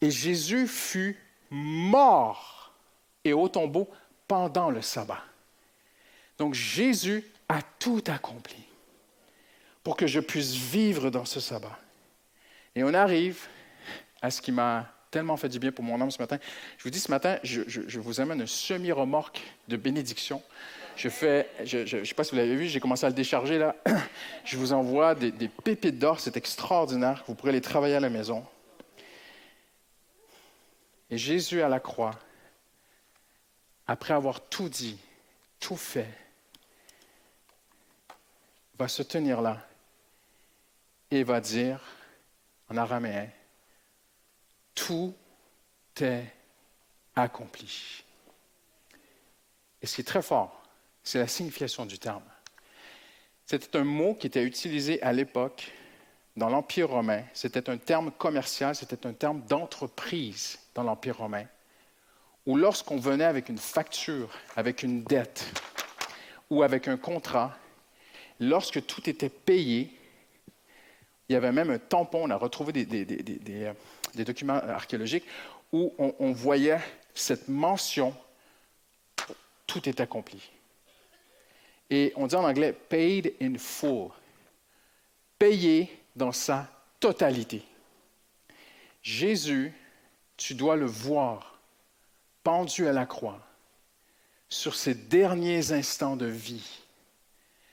Et Jésus fut mort et au tombeau pendant le sabbat. Donc Jésus a tout accompli pour que je puisse vivre dans ce sabbat. Et on arrive à ce qui m'a tellement fait du bien pour mon âme ce matin. Je vous dis ce matin, je, vous amène un semi-remorque de bénédiction. Je fais, je ne sais pas si vous l'avez vu, j'ai commencé à le décharger là. Je vous envoie des, des pépites d'or, c'est extraordinaire. Vous pourrez les travailler à la maison. Et Jésus à la croix, après avoir tout dit, tout fait, va se tenir là et va dire en araméen, tout est accompli. Et ce qui est très fort, c'est la signification du terme. C'était un mot qui était utilisé à l'époque dans l'Empire romain. C'était un terme commercial, c'était un terme d'entreprise dans l'Empire romain. Où lorsqu'on venait avec une facture, avec une dette ou avec un contrat, lorsque tout était payé, il y avait même un tampon, on a retrouvé des, euh, documents archéologiques où on voyait cette mention, tout est accompli. Et on dit en anglais paid in full, payé dans sa totalité. Jésus, tu dois le voir pendu à la croix sur ses derniers instants de vie.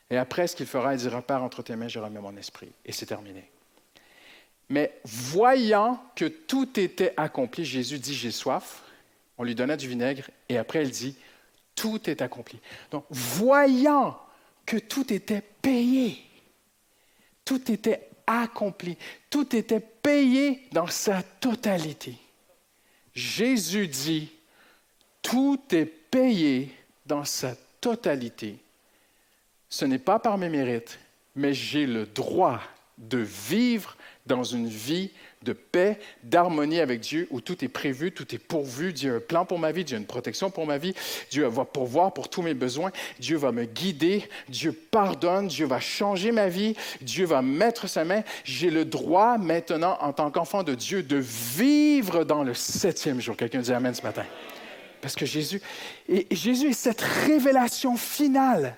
Et après, ce qu'il fera, il dira Père, entre tes mains, je remets mon esprit. Et c'est terminé. Mais voyant que tout était accompli, Jésus dit J'ai soif. On lui donna du vinaigre. Et après, il dit Tout est accompli. Donc, voyant que tout était payé, tout était accompli, tout était payé dans sa totalité. Jésus dit, tout est payé dans sa totalité. Ce n'est pas par mes mérites, mais j'ai le droit de vivre dans une vie de paix, d'harmonie avec Dieu, où tout est prévu, tout est pourvu. Dieu a un plan pour ma vie, Dieu a une protection pour ma vie, Dieu va pourvoir pour tous mes besoins, Dieu va me guider, Dieu pardonne, Dieu va changer ma vie, Dieu va mettre sa main. J'ai le droit maintenant, en tant qu'enfant de Dieu, de vivre dans le septième jour. Quelqu'un dit Amen ce matin. Parce que Jésus, et Jésus est cette révélation finale,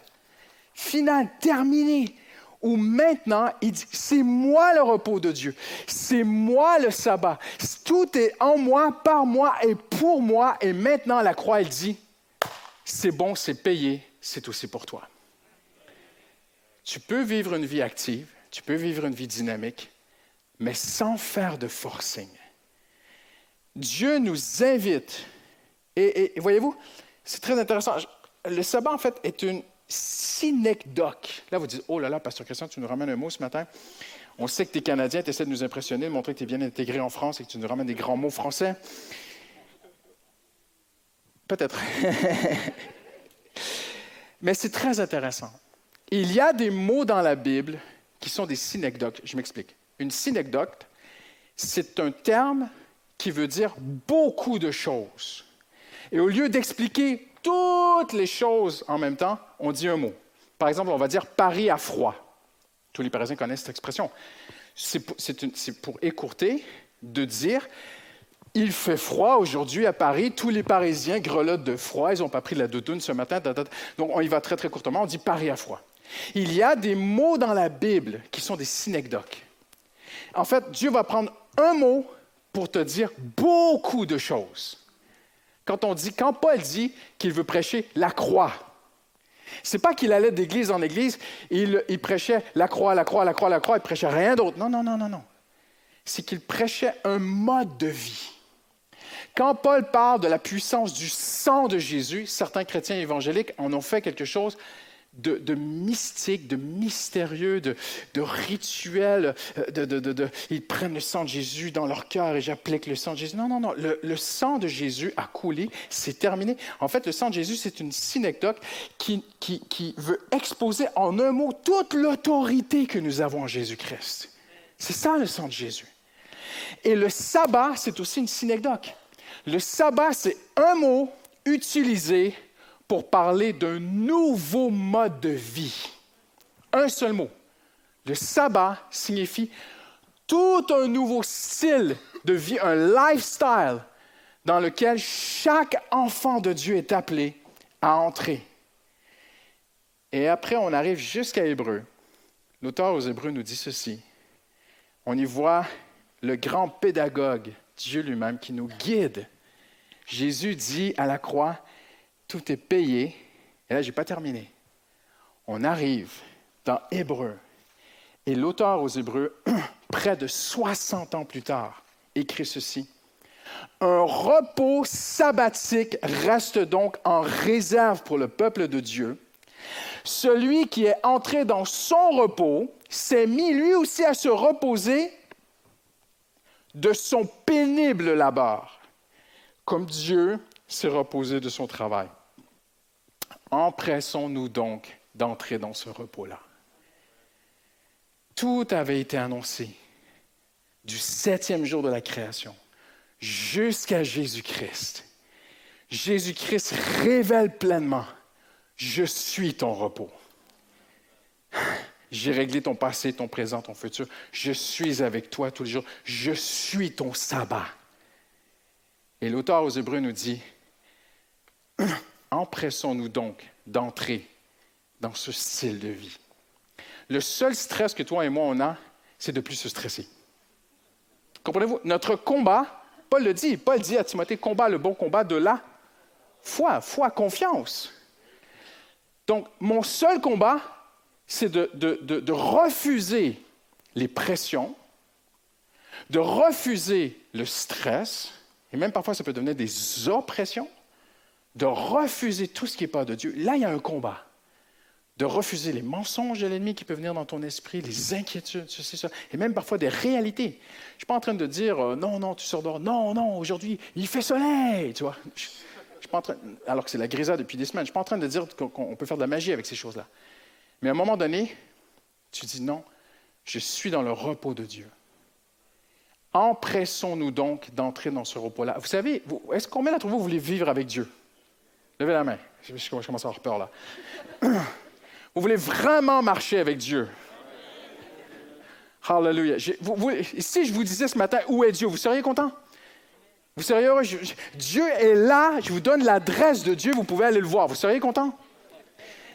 finale, terminée où maintenant, il dit, c'est moi le repos de Dieu, c'est moi le sabbat, tout est en moi, par moi et pour moi, et maintenant la croix, elle dit, c'est bon, c'est payé, c'est aussi pour toi. Tu peux vivre une vie active, tu peux vivre une vie dynamique, mais sans faire de forcing. Dieu nous invite, et voyez-vous, c'est très intéressant. Le sabbat, en fait, est une synecdoque. Là, vous dites, oh là là, Pasteur Christian, tu nous ramènes un mot ce matin. On sait que tu es Canadien, tu essaies de nous impressionner, de montrer que tu es bien intégré en France et que tu nous ramènes des grands mots français. Peut-être. Mais c'est très intéressant. Il y a des mots dans la Bible qui sont des synecdoques. Je m'explique. Une synecdoque, c'est un terme qui veut dire beaucoup de choses. Et au lieu d'expliquer toutes les choses en même temps, on dit un mot. Par exemple, on va dire Paris à froid. Tous les Parisiens connaissent cette expression. C'est pour écourter de dire il fait froid aujourd'hui à Paris, tous les Parisiens grelottent de froid, ils n'ont pas pris la doudoune ce matin. Donc on y va très très courtement, on dit Paris à froid. Il y a des mots dans la Bible qui sont des synecdoques. En fait, Dieu va prendre un mot pour te dire beaucoup de choses. Quand on dit, quand Paul dit qu'il veut prêcher la croix, c'est pas qu'il allait d'église en église, il, il prêchait la croix, la croix, la croix, la croix, il prêchait rien d'autre. Non, non, non, non, non. C'est qu'il prêchait un mode de vie. Quand Paul parle de la puissance du sang de Jésus, certains chrétiens évangéliques en ont fait quelque chose de, mystique, de mystérieux, de, de rituel. Euh, ils prennent le sang de Jésus dans leur cœur et j'applique le sang de Jésus. Non, non, non. Le, sang de Jésus a coulé, c'est terminé. En fait, le sang de Jésus, c'est une synecdoque qui, qui, qui veut exposer en un mot toute l'autorité que nous avons en Jésus-Christ. C'est ça le sang de Jésus. Et le sabbat, c'est aussi une synecdoque. Le sabbat, c'est un mot utilisé pour parler d'un nouveau mode de vie. Un seul mot. Le sabbat signifie tout un nouveau style de vie, un lifestyle dans lequel chaque enfant de Dieu est appelé à entrer. Et après, on arrive jusqu'à Hébreu. L'auteur aux Hébreux nous dit ceci. On y voit le grand pédagogue, Dieu lui-même, qui nous guide. Jésus dit à la croix, tout est payé. Et là, je n'ai pas terminé. On arrive dans Hébreu. Et l'auteur aux Hébreux, près de 60 ans plus tard, écrit ceci. Un repos sabbatique reste donc en réserve pour le peuple de Dieu. Celui qui est entré dans son repos s'est mis lui aussi à se reposer de son pénible labeur, comme Dieu s'est reposé de son travail. Empressons-nous donc d'entrer dans ce repos-là. Tout avait été annoncé du septième jour de la création jusqu'à Jésus-Christ. Jésus-Christ révèle pleinement, je suis ton repos. J'ai réglé ton passé, ton présent, ton futur. Je suis avec toi tous les jours. Je suis ton sabbat. Et l'auteur aux Hébreux nous dit, empressons-nous donc d'entrer dans ce style de vie. Le seul stress que toi et moi on a, c'est de plus se stresser. Comprenez-vous? Notre combat, Paul le dit, Paul dit à Timothée, combat le bon combat de la foi, foi, confiance. Donc, mon seul combat, c'est de, de, refuser les pressions, de refuser le stress, et même parfois ça peut devenir des oppressions, de refuser tout ce qui n'est pas de Dieu. Là, il y a un combat. De refuser les mensonges de l'ennemi qui peuvent venir dans ton esprit, les inquiétudes, ceci, ça, et même parfois des réalités. Je ne suis pas en train de dire euh, non, non, tu sors non, non, aujourd'hui, il fait soleil, tu vois. Je, suis pas en train, alors que c'est la grisade depuis des semaines, je ne suis pas en train de dire qu'on peut faire de la magie avec ces choses-là. Mais à un moment donné, tu dis non, je suis dans le repos de Dieu. Empressons-nous donc d'entrer dans ce repos-là. Vous savez, est-ce combien d'entre vous voulez vivre avec Dieu? Levez la main. Je commence à avoir peur là. Vous voulez vraiment marcher avec Dieu? Hallelujah. si je vous disais ce matin, où est Dieu, vous seriez content? Vous seriez heureux? Dieu est là, je vous donne l'adresse de Dieu, vous pouvez aller le voir. Vous seriez content?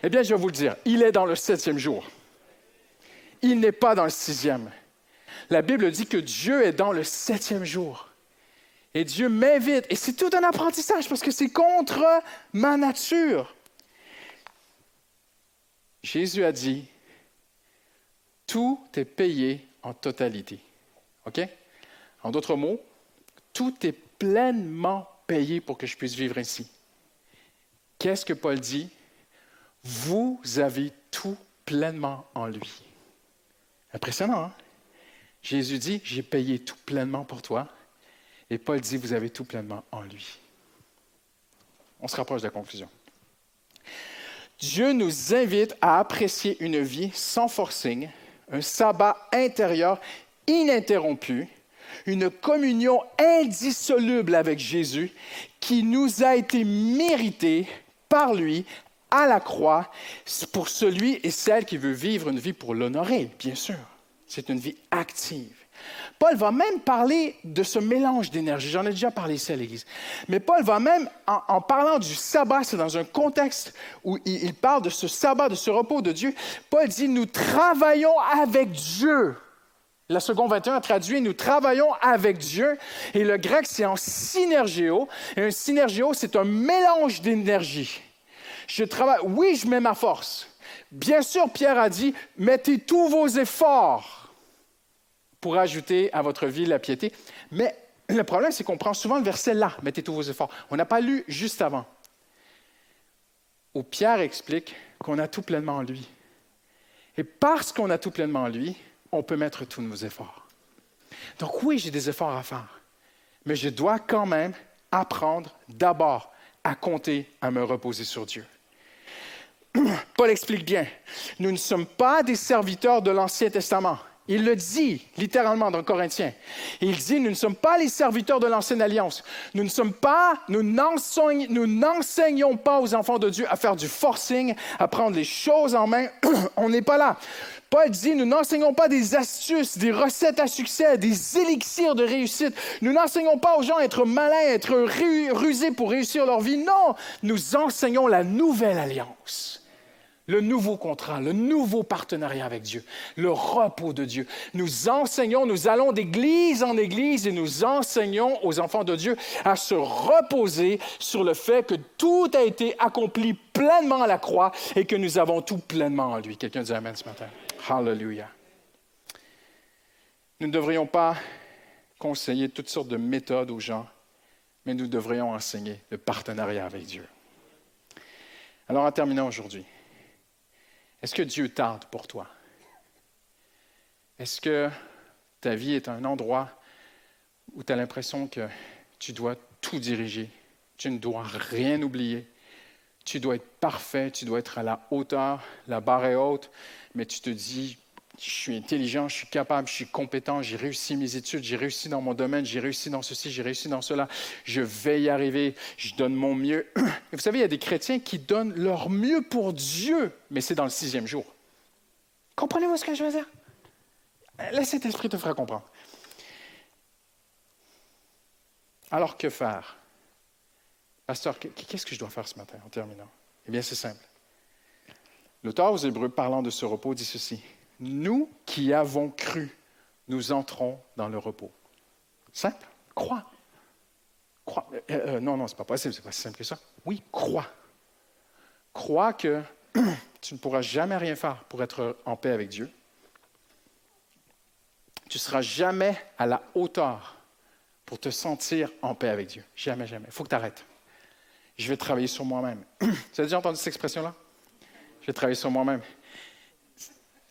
Eh bien, je vais vous le dire, il est dans le septième jour. Il n'est pas dans le sixième. La Bible dit que Dieu est dans le septième jour. Et Dieu m'invite. Et c'est tout un apprentissage parce que c'est contre ma nature. Jésus a dit, tout est payé en totalité. OK? En d'autres mots, tout est pleinement payé pour que je puisse vivre ainsi. Qu'est-ce que Paul dit? Vous avez tout pleinement en lui. Impressionnant, hein? Jésus dit, j'ai payé tout pleinement pour toi. Et Paul dit, vous avez tout pleinement en lui. On se rapproche de la conclusion. Dieu nous invite à apprécier une vie sans forcing, un sabbat intérieur ininterrompu, une communion indissoluble avec Jésus qui nous a été méritée par lui à la croix pour celui et celle qui veut vivre une vie pour l'honorer, bien sûr. C'est une vie active. Paul va même parler de ce mélange d'énergie. J'en ai déjà parlé ici à l'Église. Mais Paul va même, en, parlant du sabbat, c'est dans un contexte où il, il, parle de ce sabbat, de ce repos de Dieu. Paul dit, nous travaillons avec Dieu. La seconde 21 traduit, nous travaillons avec Dieu. Et le grec, c'est en synergéo. Et un synergéo, c'est un mélange d'énergie. Je travaille, oui, je mets ma force. Bien sûr, Pierre a dit, mettez tous vos efforts pour ajouter à votre vie la piété. Mais le problème, c'est qu'on prend souvent le verset là, mettez tous vos efforts. On n'a pas lu juste avant, où Pierre explique qu'on a tout pleinement en lui. Et parce qu'on a tout pleinement en lui, on peut mettre tous nos efforts. Donc oui, j'ai des efforts à faire, mais je dois quand même apprendre d'abord à compter, à me reposer sur Dieu. Paul explique bien, nous ne sommes pas des serviteurs de l'Ancien Testament. Il le dit littéralement dans Corinthiens. Il dit, nous ne sommes pas les serviteurs de l'ancienne alliance. Nous ne sommes pas, nous n'enseignons pas aux enfants de Dieu à faire du forcing, à prendre les choses en main. On n'est pas là. Paul dit, nous n'enseignons pas des astuces, des recettes à succès, des élixirs de réussite. Nous n'enseignons pas aux gens à être malins, à être rusés pour réussir leur vie. Non, nous enseignons la nouvelle alliance le nouveau contrat, le nouveau partenariat avec Dieu, le repos de Dieu. Nous enseignons, nous allons d'église en église et nous enseignons aux enfants de Dieu à se reposer sur le fait que tout a été accompli pleinement à la croix et que nous avons tout pleinement en lui. Quelqu'un dit Amen ce matin. Hallelujah. Nous ne devrions pas conseiller toutes sortes de méthodes aux gens, mais nous devrions enseigner le partenariat avec Dieu. Alors en terminant aujourd'hui, est-ce que Dieu tarde pour toi? Est-ce que ta vie est un endroit où tu as l'impression que tu dois tout diriger, tu ne dois rien oublier, tu dois être parfait, tu dois être à la hauteur, la barre est haute, mais tu te dis, je suis intelligent, je suis capable, je suis compétent, j'ai réussi mes études, j'ai réussi dans mon domaine, j'ai réussi dans ceci, j'ai réussi dans cela, je vais y arriver, je donne mon mieux. Vous savez, il y a des chrétiens qui donnent leur mieux pour Dieu, mais c'est dans le sixième jour. Comprenez-vous ce que je veux dire? Laisse cet esprit te faire comprendre. Alors que faire? Pasteur, qu'est-ce que je dois faire ce matin en terminant? Eh bien, c'est simple. L'auteur aux Hébreux parlant de ce repos dit ceci. Nous qui avons cru, nous entrons dans le repos. Simple. Crois. Crois. Euh, euh, non, non, ce n'est pas possible, c'est pas si simple que ça. Oui, crois. Crois que tu ne pourras jamais rien faire pour être en paix avec Dieu. Tu ne seras jamais à la hauteur pour te sentir en paix avec Dieu. Jamais, jamais. Il faut que tu arrêtes. Je vais travailler sur moi-même. Vous avez déjà entendu cette expression-là? Je vais travailler sur moi-même.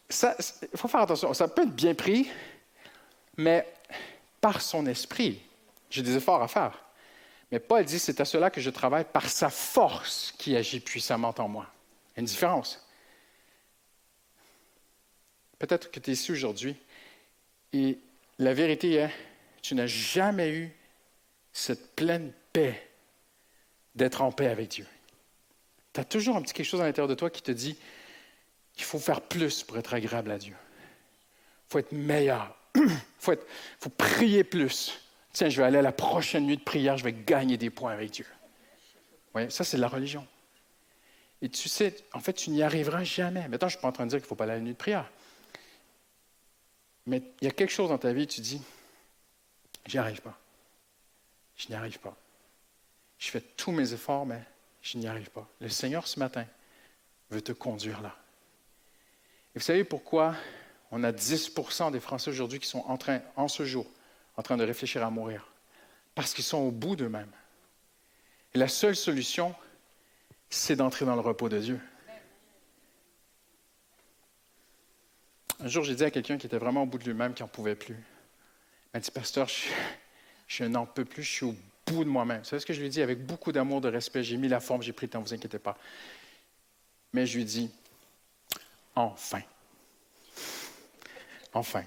Il faut faire attention. Ça peut être bien pris, mais par son esprit, j'ai des efforts à faire. Mais Paul dit, c'est à cela que je travaille par sa force qui agit puissamment en moi. Il y a une différence. Peut-être que tu es ici aujourd'hui et la vérité est, tu n'as jamais eu cette pleine paix d'être en paix avec Dieu. Tu as toujours un petit quelque chose à l'intérieur de toi qui te dit qu'il faut faire plus pour être agréable à Dieu. Il faut être meilleur. Il faut, faut prier plus. Tiens, je vais aller à la prochaine nuit de prière, je vais gagner des points avec Dieu. Oui, ça, c'est de la religion. Et tu sais, en fait, tu n'y arriveras jamais. Maintenant, je ne suis pas en train de dire qu'il ne faut pas aller à la nuit de prière. Mais il y a quelque chose dans ta vie, tu dis, j'y arrive pas. Je n'y arrive pas. Je fais tous mes efforts, mais je n'y arrive pas. Le Seigneur, ce matin, veut te conduire là. Vous savez pourquoi on a 10% des Français aujourd'hui qui sont en train, en ce jour, en train de réfléchir à mourir? Parce qu'ils sont au bout d'eux-mêmes. Et la seule solution, c'est d'entrer dans le repos de Dieu. Un jour, j'ai dit à quelqu'un qui était vraiment au bout de lui-même, qui n'en pouvait plus. Il m'a dit, Pasteur, je, je n'en peux plus, je suis au bout de moi-même. Vous savez ce que je lui ai dit avec beaucoup d'amour, de respect. J'ai mis la forme, j'ai pris le temps, ne vous inquiétez pas. Mais je lui ai dit, enfin. Enfin.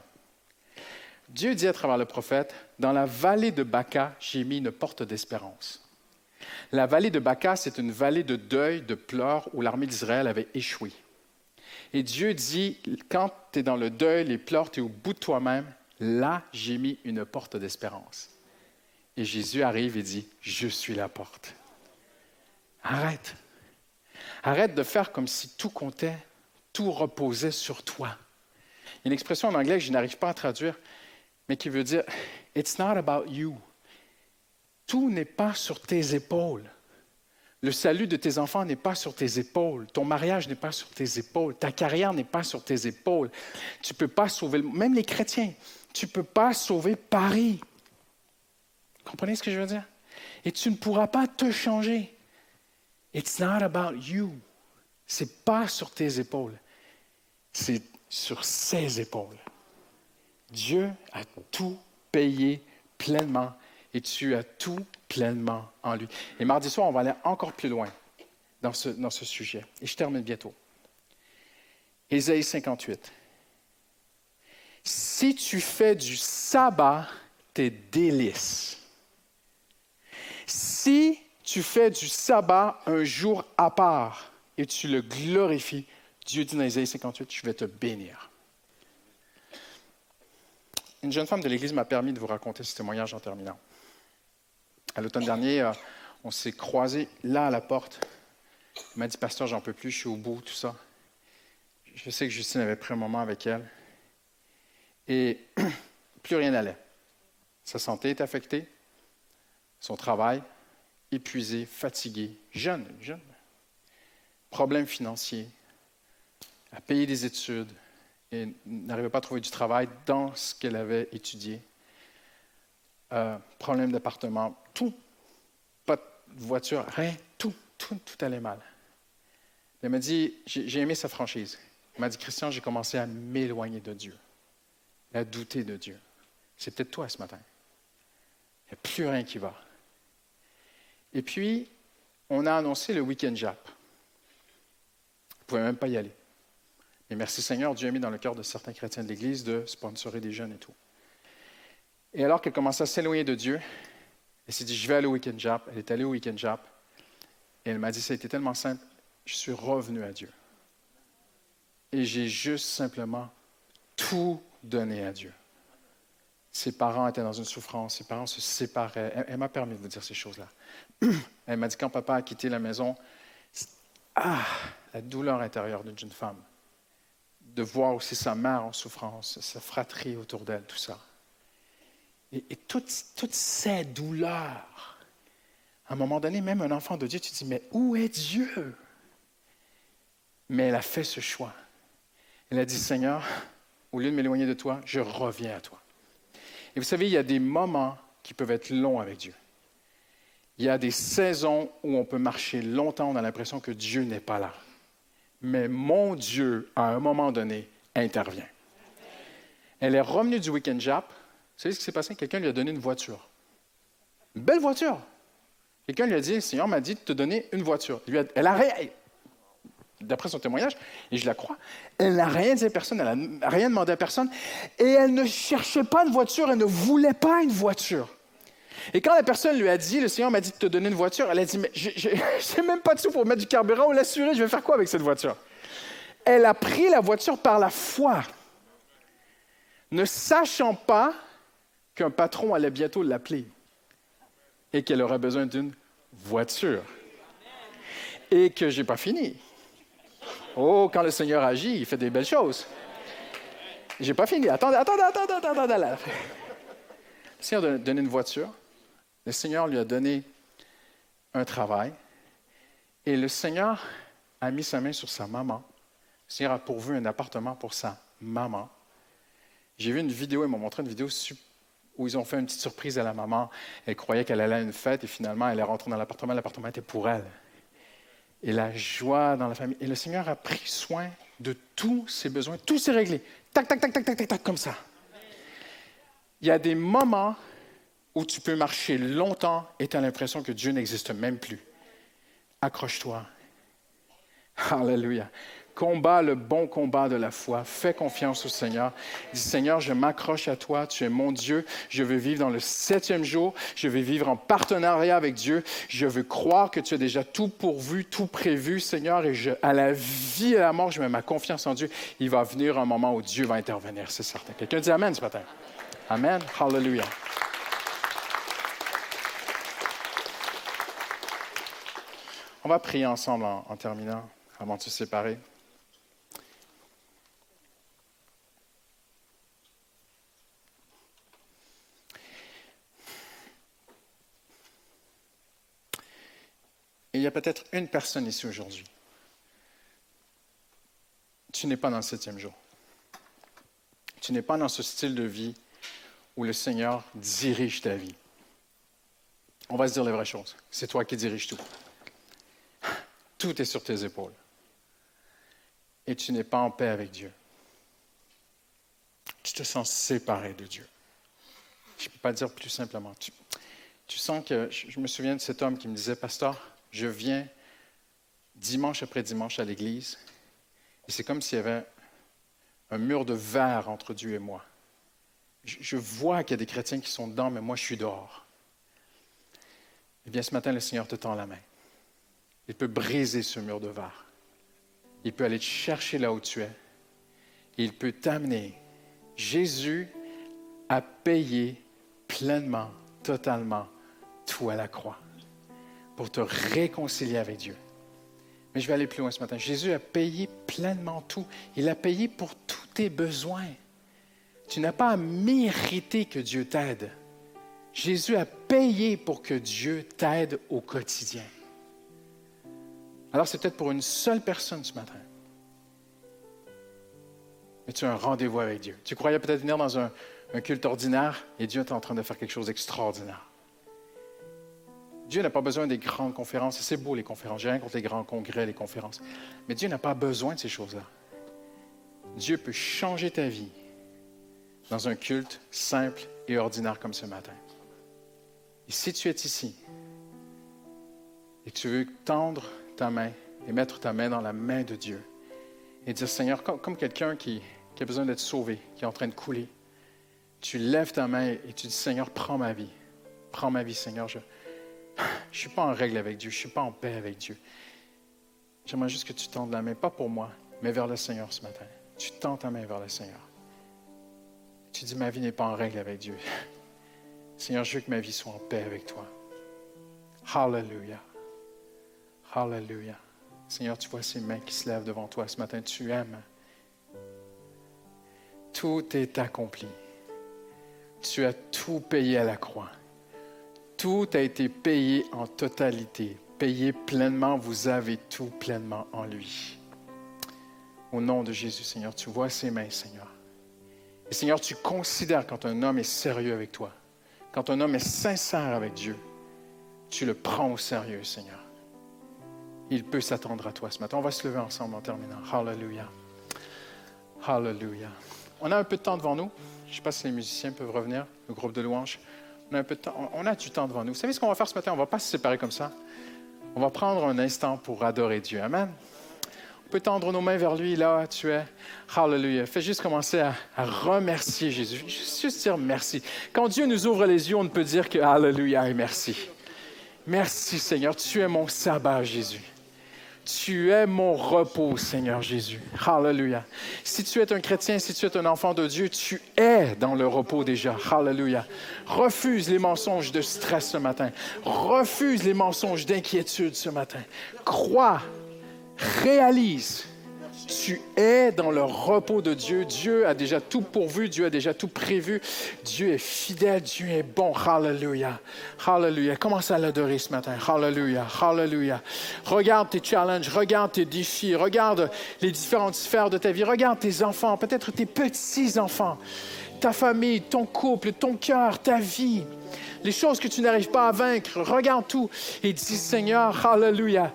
Dieu dit à travers le prophète, dans la vallée de Baca, j'ai mis une porte d'espérance. La vallée de Baca, c'est une vallée de deuil, de pleurs, où l'armée d'Israël avait échoué. Et Dieu dit, quand tu es dans le deuil, les pleurs, tu es au bout de toi-même, là, j'ai mis une porte d'espérance. Et Jésus arrive et dit, je suis la porte. Arrête. Arrête de faire comme si tout comptait, tout reposait sur toi. Il y a une expression en anglais que je n'arrive pas à traduire, mais qui veut dire, It's not about you. Tout n'est pas sur tes épaules. Le salut de tes enfants n'est pas sur tes épaules. Ton mariage n'est pas sur tes épaules. Ta carrière n'est pas sur tes épaules. Tu ne peux pas sauver, même les chrétiens, tu ne peux pas sauver Paris. Comprenez ce que je veux dire? Et tu ne pourras pas te changer. It's not about you. C'est pas sur tes épaules. C'est sur ses épaules. Dieu a tout payé pleinement et tu as tout pleinement en lui. Et mardi soir, on va aller encore plus loin dans ce, sujet. Et je termine bientôt. Ésaïe 58. Si tu fais du sabbat tes délices, si tu fais du sabbat un jour à part et tu le glorifies, Dieu dit dans Ésaïe 58, je vais te bénir. Une jeune femme de l'Église m'a permis de vous raconter ce témoignage en terminant. À l'automne dernier, euh, on s'est croisés là à la porte. Elle m'a dit, Pasteur, j'en peux plus, je suis au bout, tout ça. Je sais que Justine avait pris un moment avec elle. Et plus rien n'allait. Sa santé est affectée, son travail, épuisé, fatigué, jeune, jeune. Problèmes financiers, à payer des études et n'arrivait pas à trouver du travail dans ce qu'elle avait étudié. Euh, problème d'appartement, tout, pas de voiture, rien, tout, tout, tout allait mal. Elle m'a dit, j'ai aimé sa franchise. Elle m'a dit, Christian, j'ai commencé à m'éloigner de Dieu, à douter de Dieu. C'est peut-être toi ce matin. Il n'y a plus rien qui va. Et puis, on a annoncé le week-end Jap. Vous ne pouvez même pas y aller. Et merci Seigneur, Dieu a mis dans le cœur de certains chrétiens de l'Église de sponsorer des jeunes et tout. Et alors qu'elle commençait à s'éloigner de Dieu, elle s'est dit, je vais aller au week-end Jap. Elle est allée au week-end Jap. Et elle m'a dit, ça a été tellement simple, je suis revenu à Dieu. Et j'ai juste simplement tout donné à Dieu. Ses parents étaient dans une souffrance, ses parents se séparaient. Elle, m'a permis de vous dire ces choses-là. Elle m'a dit quand papa a quitté la maison, ah, la douleur intérieure d'une jeune femme, de voir aussi sa mère en souffrance, sa fratrie autour d'elle, tout ça. Et, toutes, toutes, ces douleurs, à un moment donné, même un enfant de Dieu, tu te dis, mais où est Dieu? Mais elle a fait ce choix. Elle a dit, Seigneur, au lieu de m'éloigner de toi, je reviens à toi. Et vous savez, il y a des moments qui peuvent être longs avec Dieu. Il y a des saisons où on peut marcher longtemps, on a l'impression que Dieu n'est pas là. Mais mon Dieu, à un moment donné, intervient. Elle est revenue du week-end Jap. Vous savez ce qui s'est passé? Quelqu'un lui a donné une voiture. Une belle voiture. Quelqu'un lui a dit, le Seigneur m'a dit de te donner une voiture. Elle a rien, d'après son témoignage, et je la crois, elle n'a rien dit à personne, elle n'a rien demandé à personne, et elle ne cherchait pas une voiture, elle ne voulait pas une voiture. Et quand la personne lui a dit, le Seigneur m'a dit de te donner une voiture, elle a dit, mais je n'ai même pas de sous pour mettre du carburant ou l'assurer, je vais faire quoi avec cette voiture? Elle a pris la voiture par la foi, ne sachant pas qu'un patron allait bientôt l'appeler et qu'elle aurait besoin d'une voiture. Et que je n'ai pas fini. Oh, quand le Seigneur agit, il fait des belles choses. J'ai pas fini. Attendez, attendez, attendez, attendez, attendez. Le Seigneur a donné une voiture. Le Seigneur lui a donné un travail. Et le Seigneur a mis sa main sur sa maman. Le Seigneur a pourvu un appartement pour sa maman. J'ai vu une vidéo, ils m'ont montré une vidéo où ils ont fait une petite surprise à la maman. Elle croyait qu'elle allait à une fête et finalement, elle est rentrée dans l'appartement. L'appartement était pour elle et la joie dans la famille. Et le Seigneur a pris soin de tous ses besoins. Tout s'est réglé. Tac, tac, tac, tac, tac, tac, tac, comme ça. Il y a des moments où tu peux marcher longtemps et tu as l'impression que Dieu n'existe même plus. Accroche-toi. Alléluia. Combat le bon combat de la foi. Fais confiance au Seigneur. Dis, Seigneur, je m'accroche à toi. Tu es mon Dieu. Je veux vivre dans le septième jour. Je veux vivre en partenariat avec Dieu. Je veux croire que tu as déjà tout pourvu, tout prévu, Seigneur. Et à la vie et à la mort, je mets ma confiance en Dieu. Il va venir un moment où Dieu va intervenir, c'est certain. Quelqu'un dit Amen ce matin? Amen. Hallelujah. On va prier ensemble en, terminant, avant de se séparer. Il y a peut-être une personne ici aujourd'hui. Tu n'es pas dans le septième jour. Tu n'es pas dans ce style de vie où le Seigneur dirige ta vie. On va se dire les vraies choses. C'est toi qui diriges tout. Tout est sur tes épaules. Et tu n'es pas en paix avec Dieu. Tu te sens séparé de Dieu. Je ne peux pas dire plus simplement. Tu, tu sens que, je me souviens de cet homme qui me disait, Pasteur, je viens dimanche après dimanche à l'église et c'est comme s'il y avait un mur de verre entre Dieu et moi. Je, vois qu'il y a des chrétiens qui sont dedans, mais moi je suis dehors. Eh bien, ce matin, le Seigneur te tend la main. Il peut briser ce mur de verre. Il peut aller te chercher là où tu es. Il peut t'amener. Jésus a payé pleinement, totalement, tout à la croix pour te réconcilier avec Dieu. Mais je vais aller plus loin ce matin. Jésus a payé pleinement tout. Il a payé pour tous tes besoins. Tu n'as pas à mériter que Dieu t'aide. Jésus a payé pour que Dieu t'aide au quotidien. Alors c'est peut-être pour une seule personne ce matin. Mais tu as un rendez-vous avec Dieu. Tu croyais peut-être venir dans un, culte ordinaire et Dieu est en train de faire quelque chose d'extraordinaire. Dieu n'a pas besoin des grandes conférences. C'est beau les conférences. J'ai rien contre les grands congrès, les conférences. Mais Dieu n'a pas besoin de ces choses-là. Dieu peut changer ta vie dans un culte simple et ordinaire comme ce matin. Et si tu es ici et que tu veux tendre main et mettre ta main dans la main de Dieu et dire, Seigneur, comme, quelqu'un qui, qui a besoin d'être sauvé, qui est en train de couler, tu lèves ta main et tu dis, Seigneur, prends ma vie. Prends ma vie, Seigneur. Je ne suis pas en règle avec Dieu, je ne suis pas en paix avec Dieu. J'aimerais juste que tu tendes la main, pas pour moi, mais vers le Seigneur ce matin. Tu tends ta main vers le Seigneur. Tu dis, ma vie n'est pas en règle avec Dieu. Seigneur, je veux que ma vie soit en paix avec toi. Hallelujah. Hallelujah. Seigneur, tu vois ces mains qui se lèvent devant toi ce matin. Tu aimes. Tout est accompli. Tu as tout payé à la croix. Tout a été payé en totalité. Payé pleinement. Vous avez tout pleinement en lui. Au nom de Jésus, Seigneur, tu vois ces mains, Seigneur. Et Seigneur, tu considères quand un homme est sérieux avec toi, quand un homme est sincère avec Dieu, tu le prends au sérieux, Seigneur. Il peut s'attendre à toi ce matin. On va se lever ensemble en terminant. Hallelujah. Hallelujah. On a un peu de temps devant nous. Je ne sais pas si les musiciens peuvent revenir, le groupe de louanges. On a un peu de temps. On a du temps devant nous. Vous savez ce qu'on va faire ce matin? On ne va pas se séparer comme ça. On va prendre un instant pour adorer Dieu. Amen peut tendre nos mains vers lui, là tu es. Hallelujah. Fais juste commencer à, remercier Jésus. Juste dire merci. Quand Dieu nous ouvre les yeux, on ne peut dire que Hallelujah et merci. Merci Seigneur, tu es mon sabbat Jésus. Tu es mon repos, Seigneur Jésus. Hallelujah. Si tu es un chrétien, si tu es un enfant de Dieu, tu es dans le repos déjà. Hallelujah. Refuse les mensonges de stress ce matin. Refuse les mensonges d'inquiétude ce matin. Crois réalise, tu es dans le repos de Dieu. Dieu a déjà tout pourvu, Dieu a déjà tout prévu. Dieu est fidèle, Dieu est bon. Hallelujah. Hallelujah. Commence à l'adorer ce matin? Hallelujah. Hallelujah. Regarde tes challenges, regarde tes défis, regarde les différentes sphères de ta vie, regarde tes enfants, peut-être tes petits-enfants, ta famille, ton couple, ton cœur, ta vie les choses que tu n'arrives pas à vaincre. Regarde tout et dis Seigneur, Hallelujah,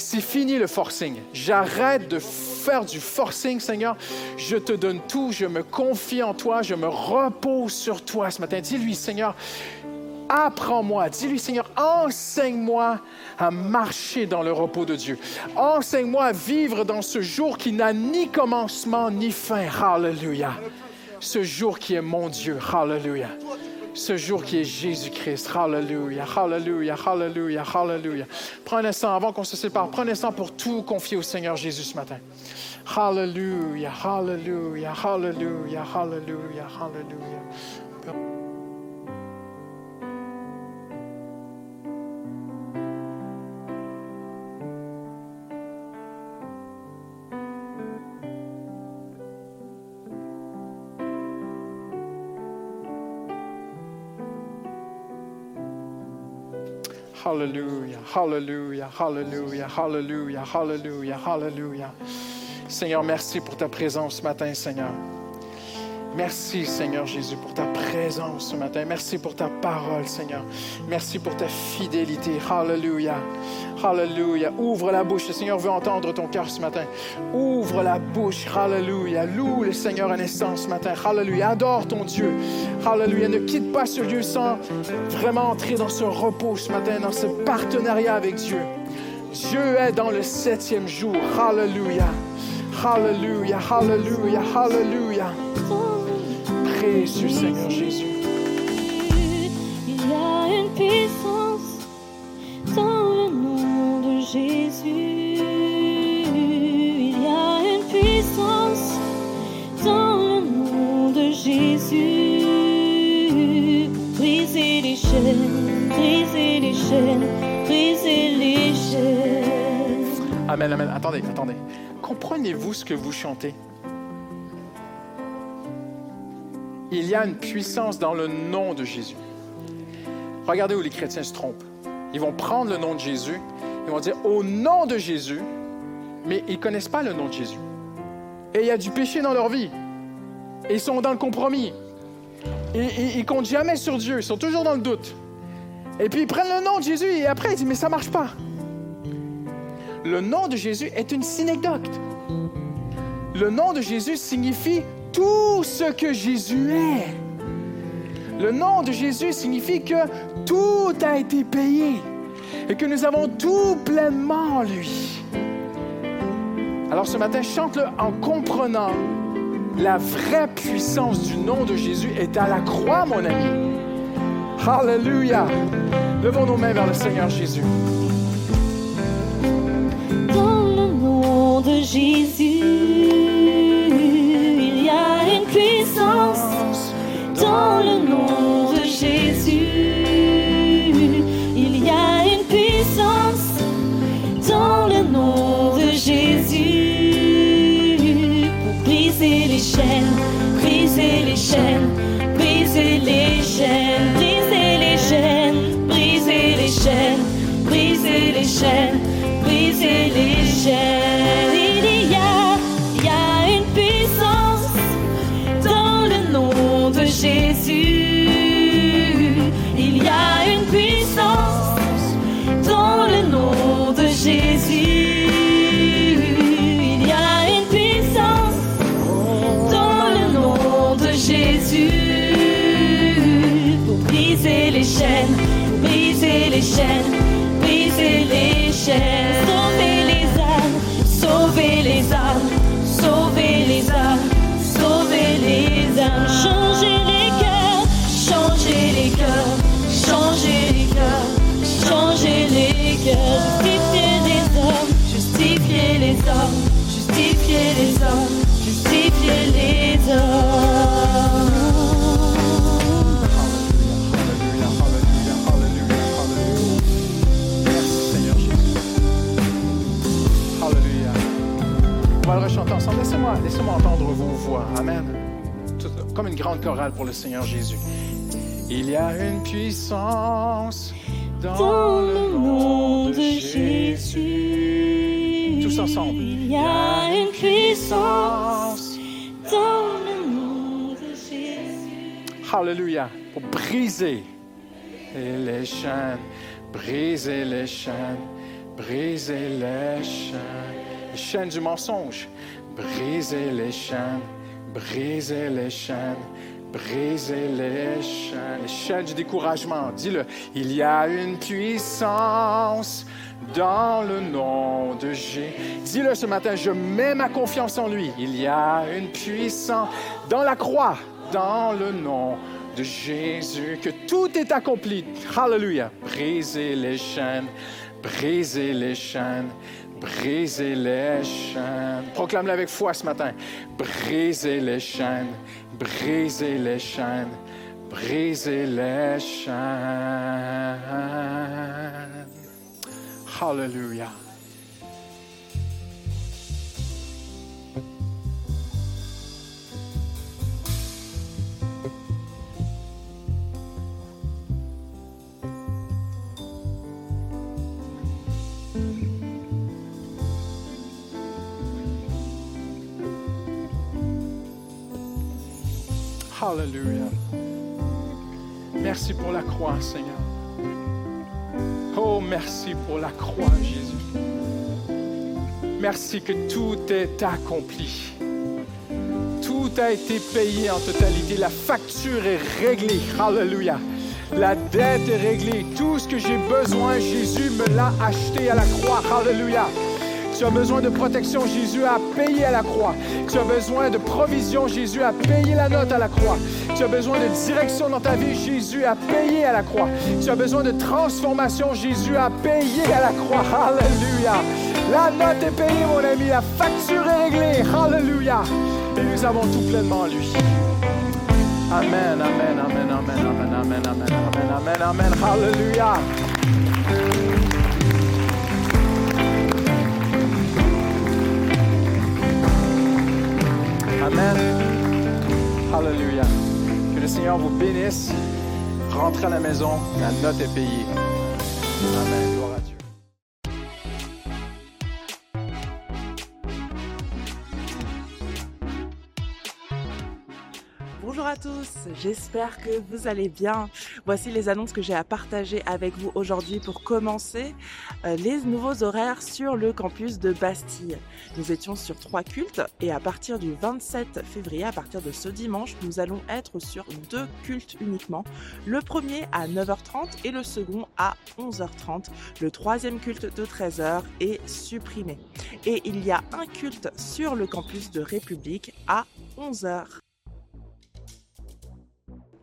c'est fini le forcing. J'arrête de faire du forcing, Seigneur. Je te donne tout, je me confie en toi, je me repose sur toi ce matin. Dis-lui, Seigneur, apprends-moi. Dis-lui, Seigneur, enseigne-moi à marcher dans le repos de Dieu. Enseigne-moi à vivre dans ce jour qui n'a ni commencement ni fin. Hallelujah. Ce jour qui est mon Dieu. Hallelujah ce jour qui est Jésus-Christ. Hallelujah, hallelujah, hallelujah, hallelujah. Prends un avant qu'on se sépare. Prends un pour tout confier au Seigneur Jésus ce matin. Hallelujah, hallelujah, hallelujah, hallelujah, hallelujah. Hallelujah, hallelujah, hallelujah, hallelujah, hallelujah, hallelujah. Seigneur, merci pour ta présence ce matin, Seigneur. Merci, Seigneur Jésus, pour ta présence ce matin. Merci pour ta parole, Seigneur. Merci pour ta fidélité. Hallelujah. Hallelujah. Ouvre la bouche. Le Seigneur veut entendre ton cœur ce matin. Ouvre la bouche. Hallelujah. Loue le Seigneur un instant ce matin. Hallelujah. Adore ton Dieu. Hallelujah. Ne quitte pas ce lieu sans vraiment entrer dans ce repos ce matin, dans ce partenariat avec Dieu. Dieu est dans le septième jour. Hallelujah. Hallelujah. Hallelujah. Hallelujah précieux Seigneur Jésus. Il y a une puissance dans le nom de Jésus. Il y a une puissance dans le nom de Jésus. Briser les chaînes, briser les chaînes, briser les chaînes. Amen, amen. Attendez, attendez. Comprenez-vous ce que vous chantez? Il y a une puissance dans le nom de Jésus. Regardez où les chrétiens se trompent. Ils vont prendre le nom de Jésus, ils vont dire au nom de Jésus, mais ils ne connaissent pas le nom de Jésus. Et il y a du péché dans leur vie. Ils sont dans le compromis. Ils ne comptent jamais sur Dieu, ils sont toujours dans le doute. Et puis ils prennent le nom de Jésus et après ils disent mais ça ne marche pas. Le nom de Jésus est une synecdoque. Le nom de Jésus signifie tout ce que Jésus est. Le nom de Jésus signifie que tout a été payé et que nous avons tout pleinement en lui. Alors ce matin, chante-le en comprenant la vraie puissance du nom de Jésus est à la croix, mon ami. Alléluia. Levons nos mains vers le Seigneur Jésus. Dans le nom de Jésus, Please. Amen. Tout- comme une grande chorale pour le Seigneur Jésus. Il y a une puissance dans, le nom de Jésus. Tous ensemble. Il y a une puissance dans le nom de Jésus. Alléluia. Pour briser les chaînes, briser les chaînes, briser les chaînes, les chaînes du mensonge, briser les chaînes, briser les chaînes, briser les chaînes, les chaînes du découragement. Dis-le. Il y a une puissance dans le nom de Jésus. Dis-le ce matin, je mets ma confiance en lui. Il y a une puissance dans la croix, dans le nom de Jésus, que tout est accompli. Alléluia. Briser les chaînes, briser les chaînes, briser les chaînes. Proclame-le avec foi ce matin. Briser les chaînes, briser les chaînes, briser les chaînes. Hallelujah. Hallelujah. Merci pour la croix, Seigneur. Oh, merci pour la croix, Jésus. Merci que tout est accompli. Tout a été payé en totalité. La facture est réglée. Alléluia. La dette est réglée. Tout ce que j'ai besoin, Jésus me l'a acheté à la croix. Alléluia. Tu as besoin de protection, Jésus a payé à la croix. Tu as besoin de provision, Jésus a payé la note à la croix. Tu as besoin de direction dans ta vie, Jésus a payé à la croix. Tu as besoin de transformation, Jésus a payé à la croix. Alléluia. La note est payée, mon ami. La facture est réglée. Alléluia. Et nous avons tout pleinement en lui. Amen, amen, amen, amen, amen, amen, amen, amen, amen, amen. Alléluia. Amen. Alléluia. Que le Seigneur vous bénisse. Rentrez à la maison, la note est payée. Amen. À tous, j'espère que vous allez bien. Voici les annonces que j'ai à partager avec vous aujourd'hui pour commencer euh, les nouveaux horaires sur le campus de Bastille. Nous étions sur trois cultes et à partir du 27 février, à partir de ce dimanche, nous allons être sur deux cultes uniquement. Le premier à 9h30 et le second à 11h30. Le troisième culte de 13h est supprimé. Et il y a un culte sur le campus de République à 11h.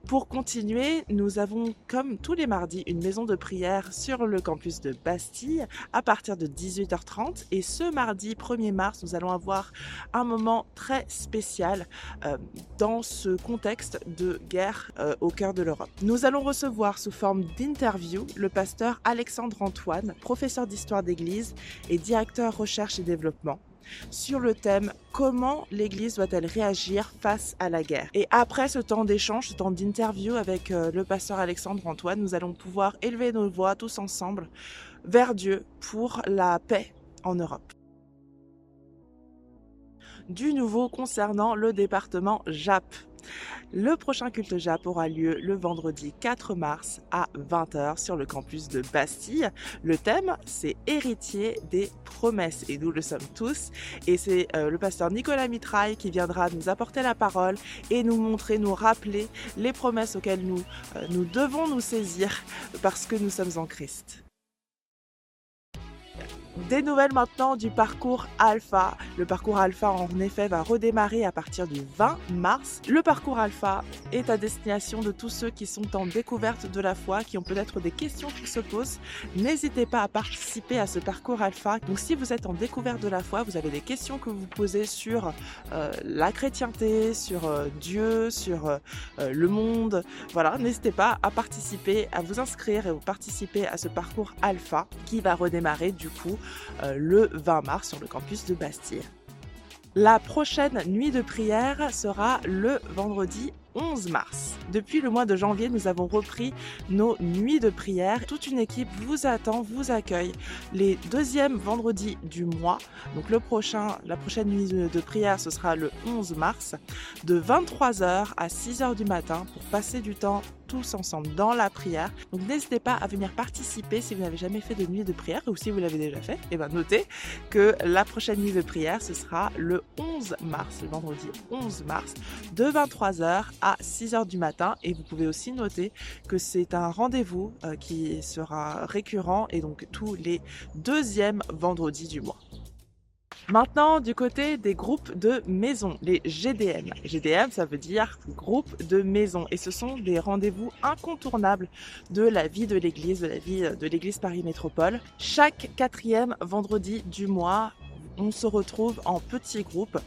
Pour continuer, nous avons, comme tous les mardis, une maison de prière sur le campus de Bastille à partir de 18h30. Et ce mardi 1er mars, nous allons avoir un moment très spécial euh, dans ce contexte de guerre euh, au cœur de l'Europe. Nous allons recevoir sous forme d'interview le pasteur Alexandre Antoine, professeur d'histoire d'église et directeur recherche et développement sur le thème comment l'Église doit-elle réagir face à la guerre? Et après ce temps d'échange, ce temps d'interview avec euh, le pasteur Alexandre Antoine, nous allons pouvoir élever nos voix tous ensemble vers Dieu pour la paix en Europe. Du nouveau concernant le département JAP. Le prochain culte JAP aura lieu le vendredi 4 mars à 20h sur le campus de Bastille. Le thème, c'est héritier des promesses et nous le sommes tous. Et c'est euh, le pasteur Nicolas Mitraille qui viendra nous apporter la parole et nous montrer, nous rappeler les promesses auxquelles nous, euh, nous devons nous saisir parce que nous sommes en Christ. Des nouvelles maintenant du parcours Alpha. Le parcours Alpha en effet va redémarrer à partir du 20 mars. Le parcours Alpha est à destination de tous ceux qui sont en découverte de la foi, qui ont peut-être des questions qui se posent. N'hésitez pas à participer à ce parcours Alpha. Donc si vous êtes en découverte de la foi, vous avez des questions que vous posez sur euh, la chrétienté, sur euh, Dieu, sur euh, le monde. Voilà, n'hésitez pas à participer, à vous inscrire et à participer à ce parcours Alpha qui va redémarrer du coup le 20 mars sur le campus de Bastille. La prochaine nuit de prière sera le vendredi 11 mars. Depuis le mois de janvier, nous avons repris nos nuits de prière. Toute une équipe vous attend, vous accueille les deuxièmes vendredis du mois. Donc le prochain, la prochaine nuit de prière, ce sera le 11 mars, de 23h à 6h du matin pour passer du temps ensemble dans la prière. Donc n'hésitez pas à venir participer si vous n'avez jamais fait de nuit de prière ou si vous l'avez déjà fait. Et eh bien notez que la prochaine nuit de prière, ce sera le 11 mars, le vendredi 11 mars, de 23h à 6h du matin. Et vous pouvez aussi noter que c'est un rendez-vous euh, qui sera récurrent et donc tous les deuxièmes vendredis du mois. Maintenant, du côté des groupes de maison, les GDM. GDM, ça veut dire groupe de maison. Et ce sont des rendez-vous incontournables de la vie de l'église, de la vie de l'église Paris Métropole. Chaque quatrième vendredi du mois, on se retrouve en petits groupes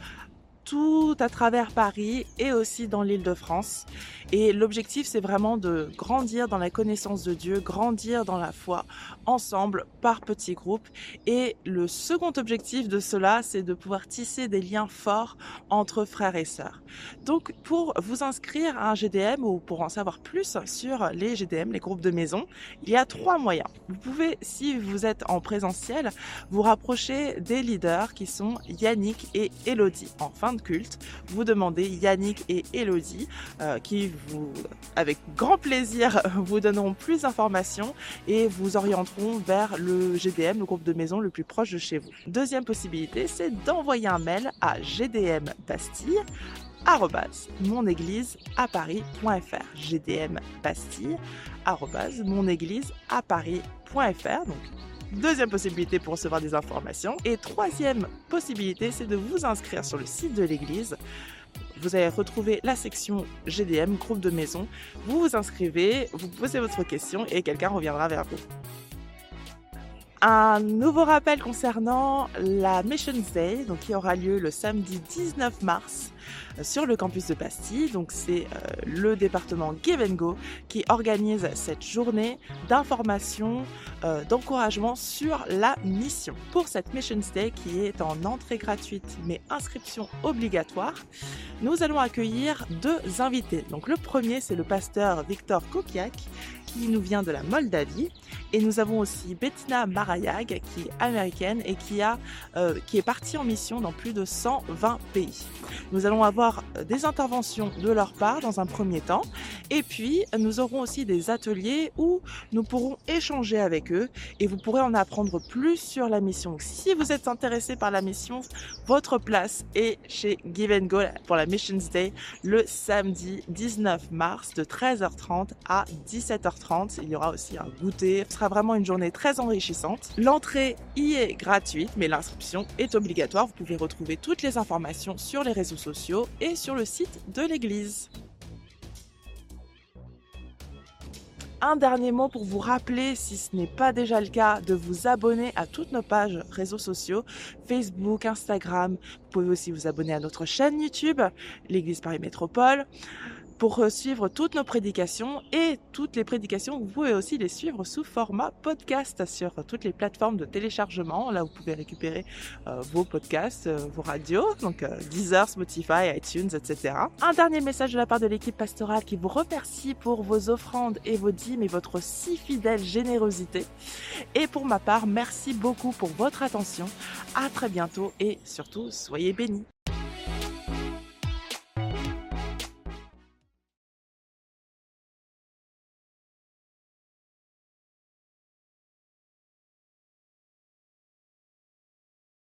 tout à travers Paris et aussi dans l'île de France. Et l'objectif, c'est vraiment de grandir dans la connaissance de Dieu, grandir dans la foi, ensemble, par petits groupes. Et le second objectif de cela, c'est de pouvoir tisser des liens forts entre frères et sœurs. Donc, pour vous inscrire à un GDM ou pour en savoir plus sur les GDM, les groupes de maison, il y a trois moyens. Vous pouvez, si vous êtes en présentiel, vous rapprocher des leaders qui sont Yannick et Elodie. En fin de culte, vous demandez Yannick et Elodie euh, qui vous, avec grand plaisir, vous donneront plus d'informations et vous orienteront vers le GDM, le groupe de maison le plus proche de chez vous. Deuxième possibilité, c'est d'envoyer un mail à GDM Bastille gdm donc Deuxième possibilité pour recevoir des informations. Et troisième possibilité, c'est de vous inscrire sur le site de l'église. Vous allez retrouver la section GDM, groupe de maison. Vous vous inscrivez, vous posez votre question et quelqu'un reviendra vers vous. Un nouveau rappel concernant la Mission Day, donc qui aura lieu le samedi 19 mars sur le campus de Bastille. Donc c'est euh, le département Give Go qui organise cette journée d'information euh, d'encouragement sur la mission. Pour cette Mission Day qui est en entrée gratuite mais inscription obligatoire, nous allons accueillir deux invités. Donc le premier c'est le pasteur Victor Kokiak qui nous vient de la Moldavie. Et nous avons aussi Bettina Marayag, qui est américaine et qui, a, euh, qui est partie en mission dans plus de 120 pays. Allons avoir euh, des interventions de leur part dans un premier temps. Et puis, nous aurons aussi des ateliers où nous pourrons échanger avec eux et vous pourrez en apprendre plus sur la mission. Si vous êtes intéressé par la mission, votre place est chez Give and Go pour la Missions Day le samedi 19 mars de 13h30 à 17h30. Il y aura aussi un goûter. Ce sera vraiment une journée très enrichissante. L'entrée y est gratuite, mais l'inscription est obligatoire. Vous pouvez retrouver toutes les informations sur les réseaux et sur le site de l'église. Un dernier mot pour vous rappeler, si ce n'est pas déjà le cas, de vous abonner à toutes nos pages réseaux sociaux, Facebook, Instagram. Vous pouvez aussi vous abonner à notre chaîne YouTube, l'Église Paris Métropole pour suivre toutes nos prédications et toutes les prédications, vous pouvez aussi les suivre sous format podcast sur toutes les plateformes de téléchargement. Là, vous pouvez récupérer euh, vos podcasts, euh, vos radios, donc euh, Deezer, Spotify, iTunes, etc. Un dernier message de la part de l'équipe pastorale qui vous remercie pour vos offrandes et vos dîmes et votre si fidèle générosité. Et pour ma part, merci beaucoup pour votre attention. À très bientôt et surtout, soyez bénis.